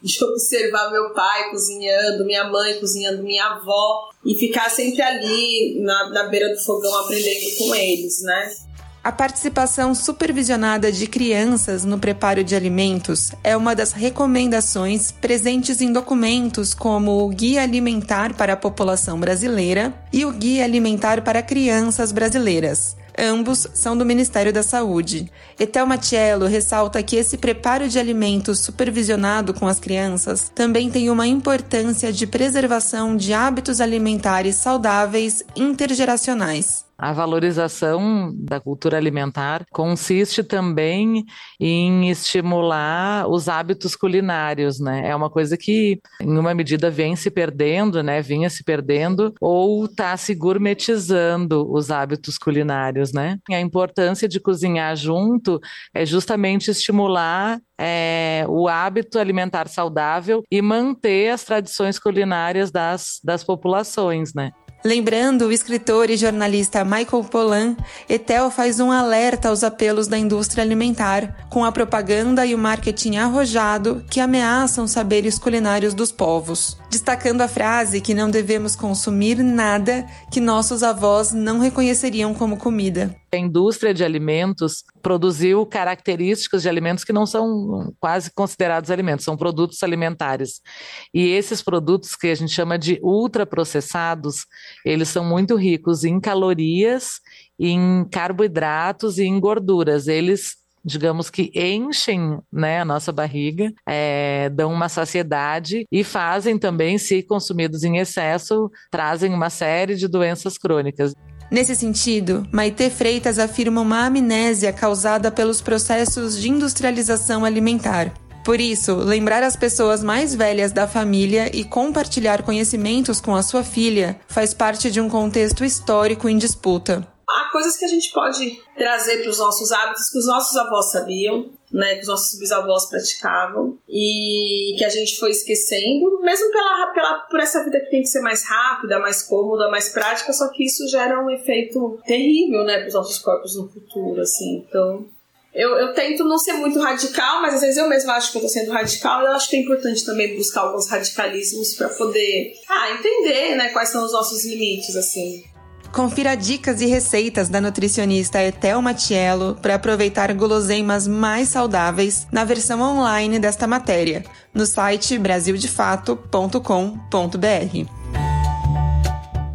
de observar meu pai cozinhando, minha mãe cozinhando, minha avó, e ficar sempre ali na, na beira do fogão aprendendo com eles, né? A participação supervisionada de crianças no preparo de alimentos é uma das recomendações presentes em documentos como o Guia Alimentar para a População Brasileira e o Guia Alimentar para Crianças Brasileiras. Ambos são do Ministério da Saúde. Etel Matiello ressalta que esse preparo de alimentos supervisionado com as crianças também tem uma importância de preservação de hábitos alimentares saudáveis intergeracionais. A valorização da cultura alimentar consiste também em estimular os hábitos culinários, né? É uma coisa que, em uma medida, vem se perdendo, né? Vinha se perdendo ou está se gourmetizando os hábitos culinários, né? A importância de cozinhar junto é justamente estimular é, o hábito alimentar saudável e manter as tradições culinárias das, das populações, né? Lembrando o escritor e jornalista Michael Pollan, Etel faz um alerta aos apelos da indústria alimentar, com a propaganda e o marketing arrojado que ameaçam saberes culinários dos povos, destacando a frase que não devemos consumir nada que nossos avós não reconheceriam como comida. A indústria de alimentos produziu características de alimentos que não são quase considerados alimentos, são produtos alimentares. E esses produtos que a gente chama de ultraprocessados, eles são muito ricos em calorias, em carboidratos e em gorduras. Eles digamos que enchem né, a nossa barriga, é, dão uma saciedade e fazem também, se consumidos em excesso, trazem uma série de doenças crônicas. Nesse sentido, Maite Freitas afirma uma amnésia causada pelos processos de industrialização alimentar. Por isso, lembrar as pessoas mais velhas da família e compartilhar conhecimentos com a sua filha faz parte de um contexto histórico em disputa há coisas que a gente pode trazer para os nossos hábitos que os nossos avós sabiam, né, que os nossos bisavós praticavam e que a gente foi esquecendo, mesmo pela, pela por essa vida que tem que ser mais rápida, mais cômoda, mais prática, só que isso gera um efeito terrível, né, para os nossos corpos no futuro, assim. Então, eu, eu, tento não ser muito radical, mas às vezes eu mesma acho que eu tô sendo radical e eu acho que é importante também buscar alguns radicalismos para poder ah, entender né, quais são os nossos limites, assim. Confira dicas e receitas da nutricionista Etel Matiello para aproveitar guloseimas mais saudáveis na versão online desta matéria, no site brasildefato.com.br.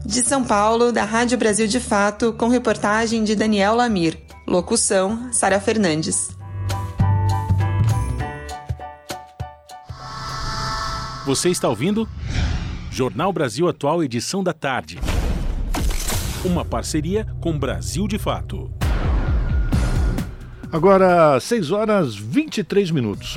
De São Paulo, da Rádio Brasil de Fato, com reportagem de Daniel Lamir. Locução: Sara Fernandes. Você está ouvindo? Jornal Brasil Atual, edição da tarde uma parceria com Brasil de Fato. Agora, 6 horas 23 minutos.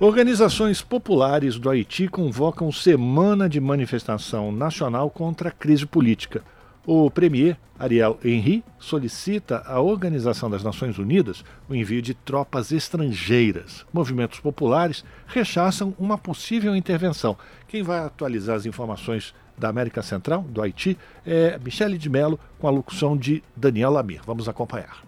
Organizações populares do Haiti convocam semana de manifestação nacional contra a crise política. O premier Ariel Henry solicita à Organização das Nações Unidas o envio de tropas estrangeiras. Movimentos populares rechaçam uma possível intervenção. Quem vai atualizar as informações da América Central, do Haiti, é Michele de Mello, com a locução de Daniel Lamir. Vamos acompanhar.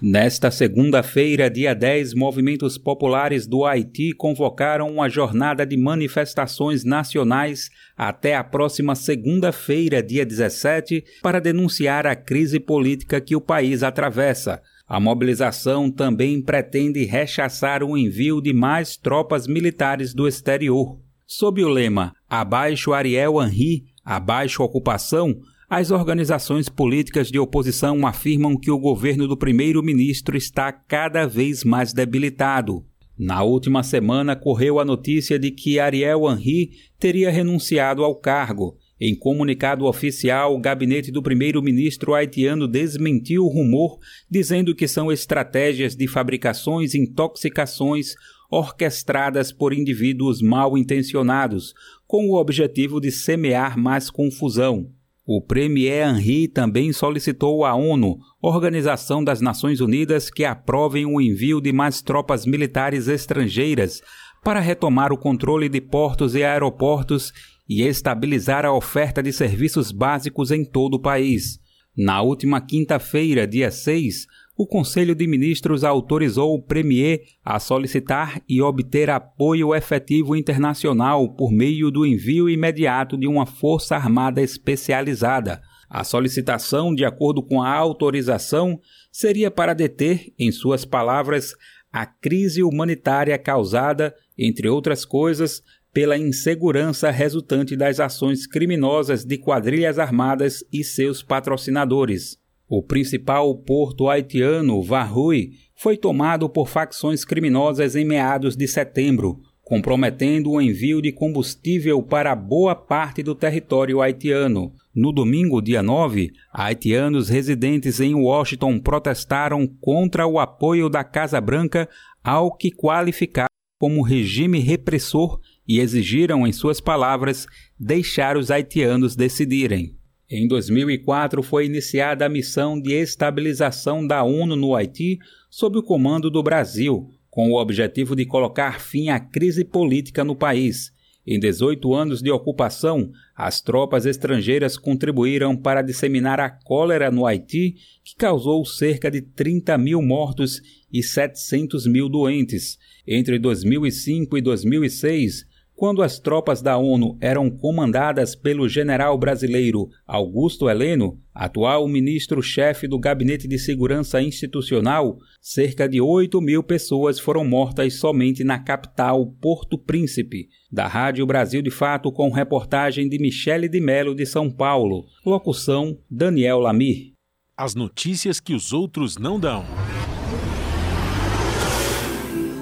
Nesta segunda-feira, dia 10, movimentos populares do Haiti convocaram uma jornada de manifestações nacionais até a próxima segunda-feira, dia 17, para denunciar a crise política que o país atravessa. A mobilização também pretende rechaçar o envio de mais tropas militares do exterior. Sob o lema Abaixo Ariel Henry, A baixa ocupação as organizações políticas de oposição afirmam que o governo do primeiro-ministro está cada vez mais debilitado. Na última semana, correu a notícia de que Ariel Henry teria renunciado ao cargo. Em comunicado oficial, o gabinete do primeiro-ministro haitiano desmentiu o rumor, dizendo que são estratégias de fabricações intoxicações orquestradas por indivíduos mal intencionados, com o objetivo de semear mais confusão. O Premier Henry também solicitou à ONU, Organização das Nações Unidas, que aprovem o envio de mais tropas militares estrangeiras para retomar o controle de portos e aeroportos e estabilizar a oferta de serviços básicos em todo o país. Na última quinta-feira, dia 6, o Conselho de Ministros autorizou o Premier a solicitar e obter apoio efetivo internacional por meio do envio imediato de uma força armada especializada. A solicitação, de acordo com a autorização, seria para deter, em suas palavras, a crise humanitária causada, entre outras coisas, pela insegurança resultante das ações criminosas de quadrilhas armadas e seus patrocinadores. O principal porto haitiano, Varrui, foi tomado por facções criminosas em meados de setembro, comprometendo o envio de combustível para boa parte do território haitiano. No domingo, dia 9, haitianos residentes em Washington protestaram contra o apoio da Casa Branca ao que qualificaram como regime repressor e exigiram, em suas palavras, deixar os haitianos decidirem. Em 2004 foi iniciada a missão de estabilização da ONU no Haiti sob o comando do Brasil, com o objetivo de colocar fim à crise política no país. Em 18 anos de ocupação, as tropas estrangeiras contribuíram para disseminar a cólera no Haiti, que causou cerca de 30 mil mortos e 700 mil doentes. Entre 2005 e 2006, quando as tropas da ONU eram comandadas pelo general brasileiro Augusto Heleno, atual ministro-chefe do Gabinete de Segurança Institucional, cerca de 8 mil pessoas foram mortas somente na capital Porto Príncipe. Da Rádio Brasil de Fato, com reportagem de Michele de Melo de São Paulo. Locução: Daniel Lamir. As notícias que os outros não dão.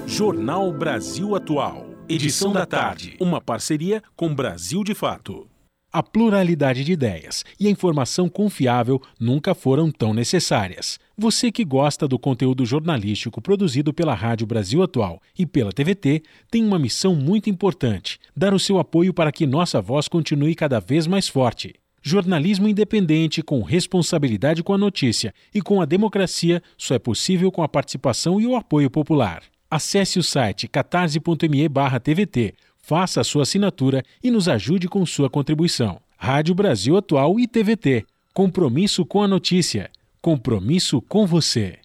Jornal Brasil Atual. Edição da tarde. Uma parceria com Brasil de Fato. A pluralidade de ideias e a informação confiável nunca foram tão necessárias. Você que gosta do conteúdo jornalístico produzido pela Rádio Brasil Atual e pela TVT tem uma missão muito importante: dar o seu apoio para que nossa voz continue cada vez mais forte. Jornalismo independente, com responsabilidade com a notícia e com a democracia, só é possível com a participação e o apoio popular. Acesse o site catarse.me TVT, faça a sua assinatura e nos ajude com sua contribuição. Rádio Brasil Atual e TVT. Compromisso com a notícia. Compromisso com você.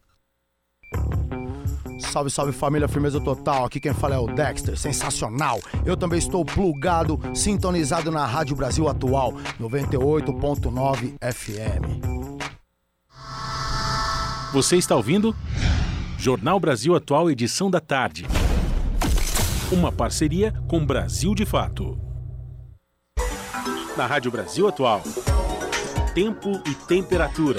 Salve, salve família, firmeza total. Aqui quem fala é o Dexter, sensacional. Eu também estou plugado, sintonizado na Rádio Brasil Atual, 98.9 FM. Você está ouvindo? Jornal Brasil Atual, edição da tarde. Uma parceria com Brasil de Fato. Na Rádio Brasil Atual. Tempo e temperatura.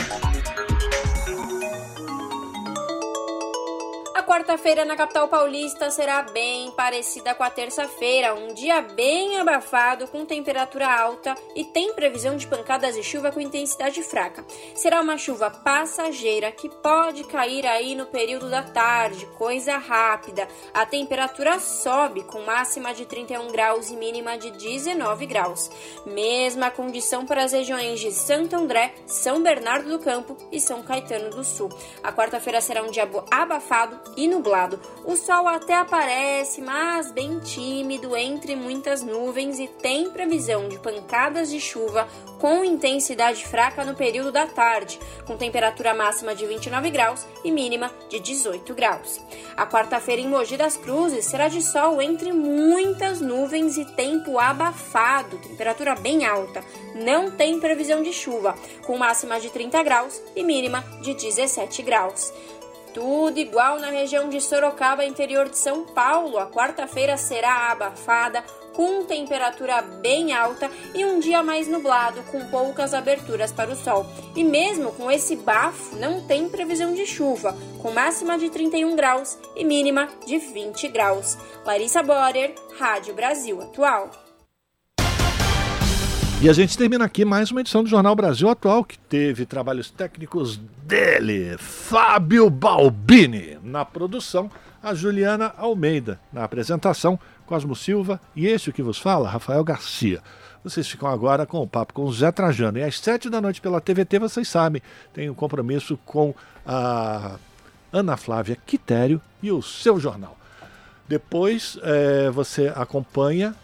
Quarta-feira na capital paulista será bem parecida com a terça-feira, um dia bem abafado, com temperatura alta e tem previsão de pancadas de chuva com intensidade fraca. Será uma chuva passageira que pode cair aí no período da tarde, coisa rápida. A temperatura sobe com máxima de 31 graus e mínima de 19 graus. Mesma condição para as regiões de Santo André, São Bernardo do Campo e São Caetano do Sul. A quarta-feira será um dia abafado e e nublado. O sol até aparece, mas bem tímido entre muitas nuvens e tem previsão de pancadas de chuva com intensidade fraca no período da tarde, com temperatura máxima de 29 graus e mínima de 18 graus. A quarta-feira em Mogi das Cruzes será de sol entre muitas nuvens e tempo abafado, temperatura bem alta. Não tem previsão de chuva, com máxima de 30 graus e mínima de 17 graus. Tudo igual na região de Sorocaba, interior de São Paulo. A quarta-feira será abafada, com temperatura bem alta e um dia mais nublado, com poucas aberturas para o sol. E mesmo com esse bafo, não tem previsão de chuva, com máxima de 31 graus e mínima de 20 graus. Larissa Borer, Rádio Brasil Atual. E a gente termina aqui mais uma edição do Jornal Brasil Atual, que teve trabalhos técnicos dele, Fábio Balbini, na produção, a Juliana Almeida, na apresentação, Cosmo Silva e este que vos fala, Rafael Garcia. Vocês ficam agora com o papo com o Zé Trajano. E às sete da noite pela TVT, vocês sabem, tem um compromisso com a Ana Flávia Quitério e o seu jornal. Depois é, você acompanha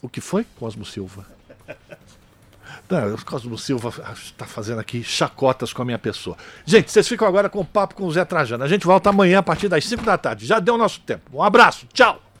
o que foi, Cosmo Silva? Não, o Cosmo Silva está fazendo aqui chacotas com a minha pessoa. Gente, vocês ficam agora com o papo com o Zé Trajano. A gente volta amanhã a partir das 5 da tarde. Já deu nosso tempo. Um abraço, tchau!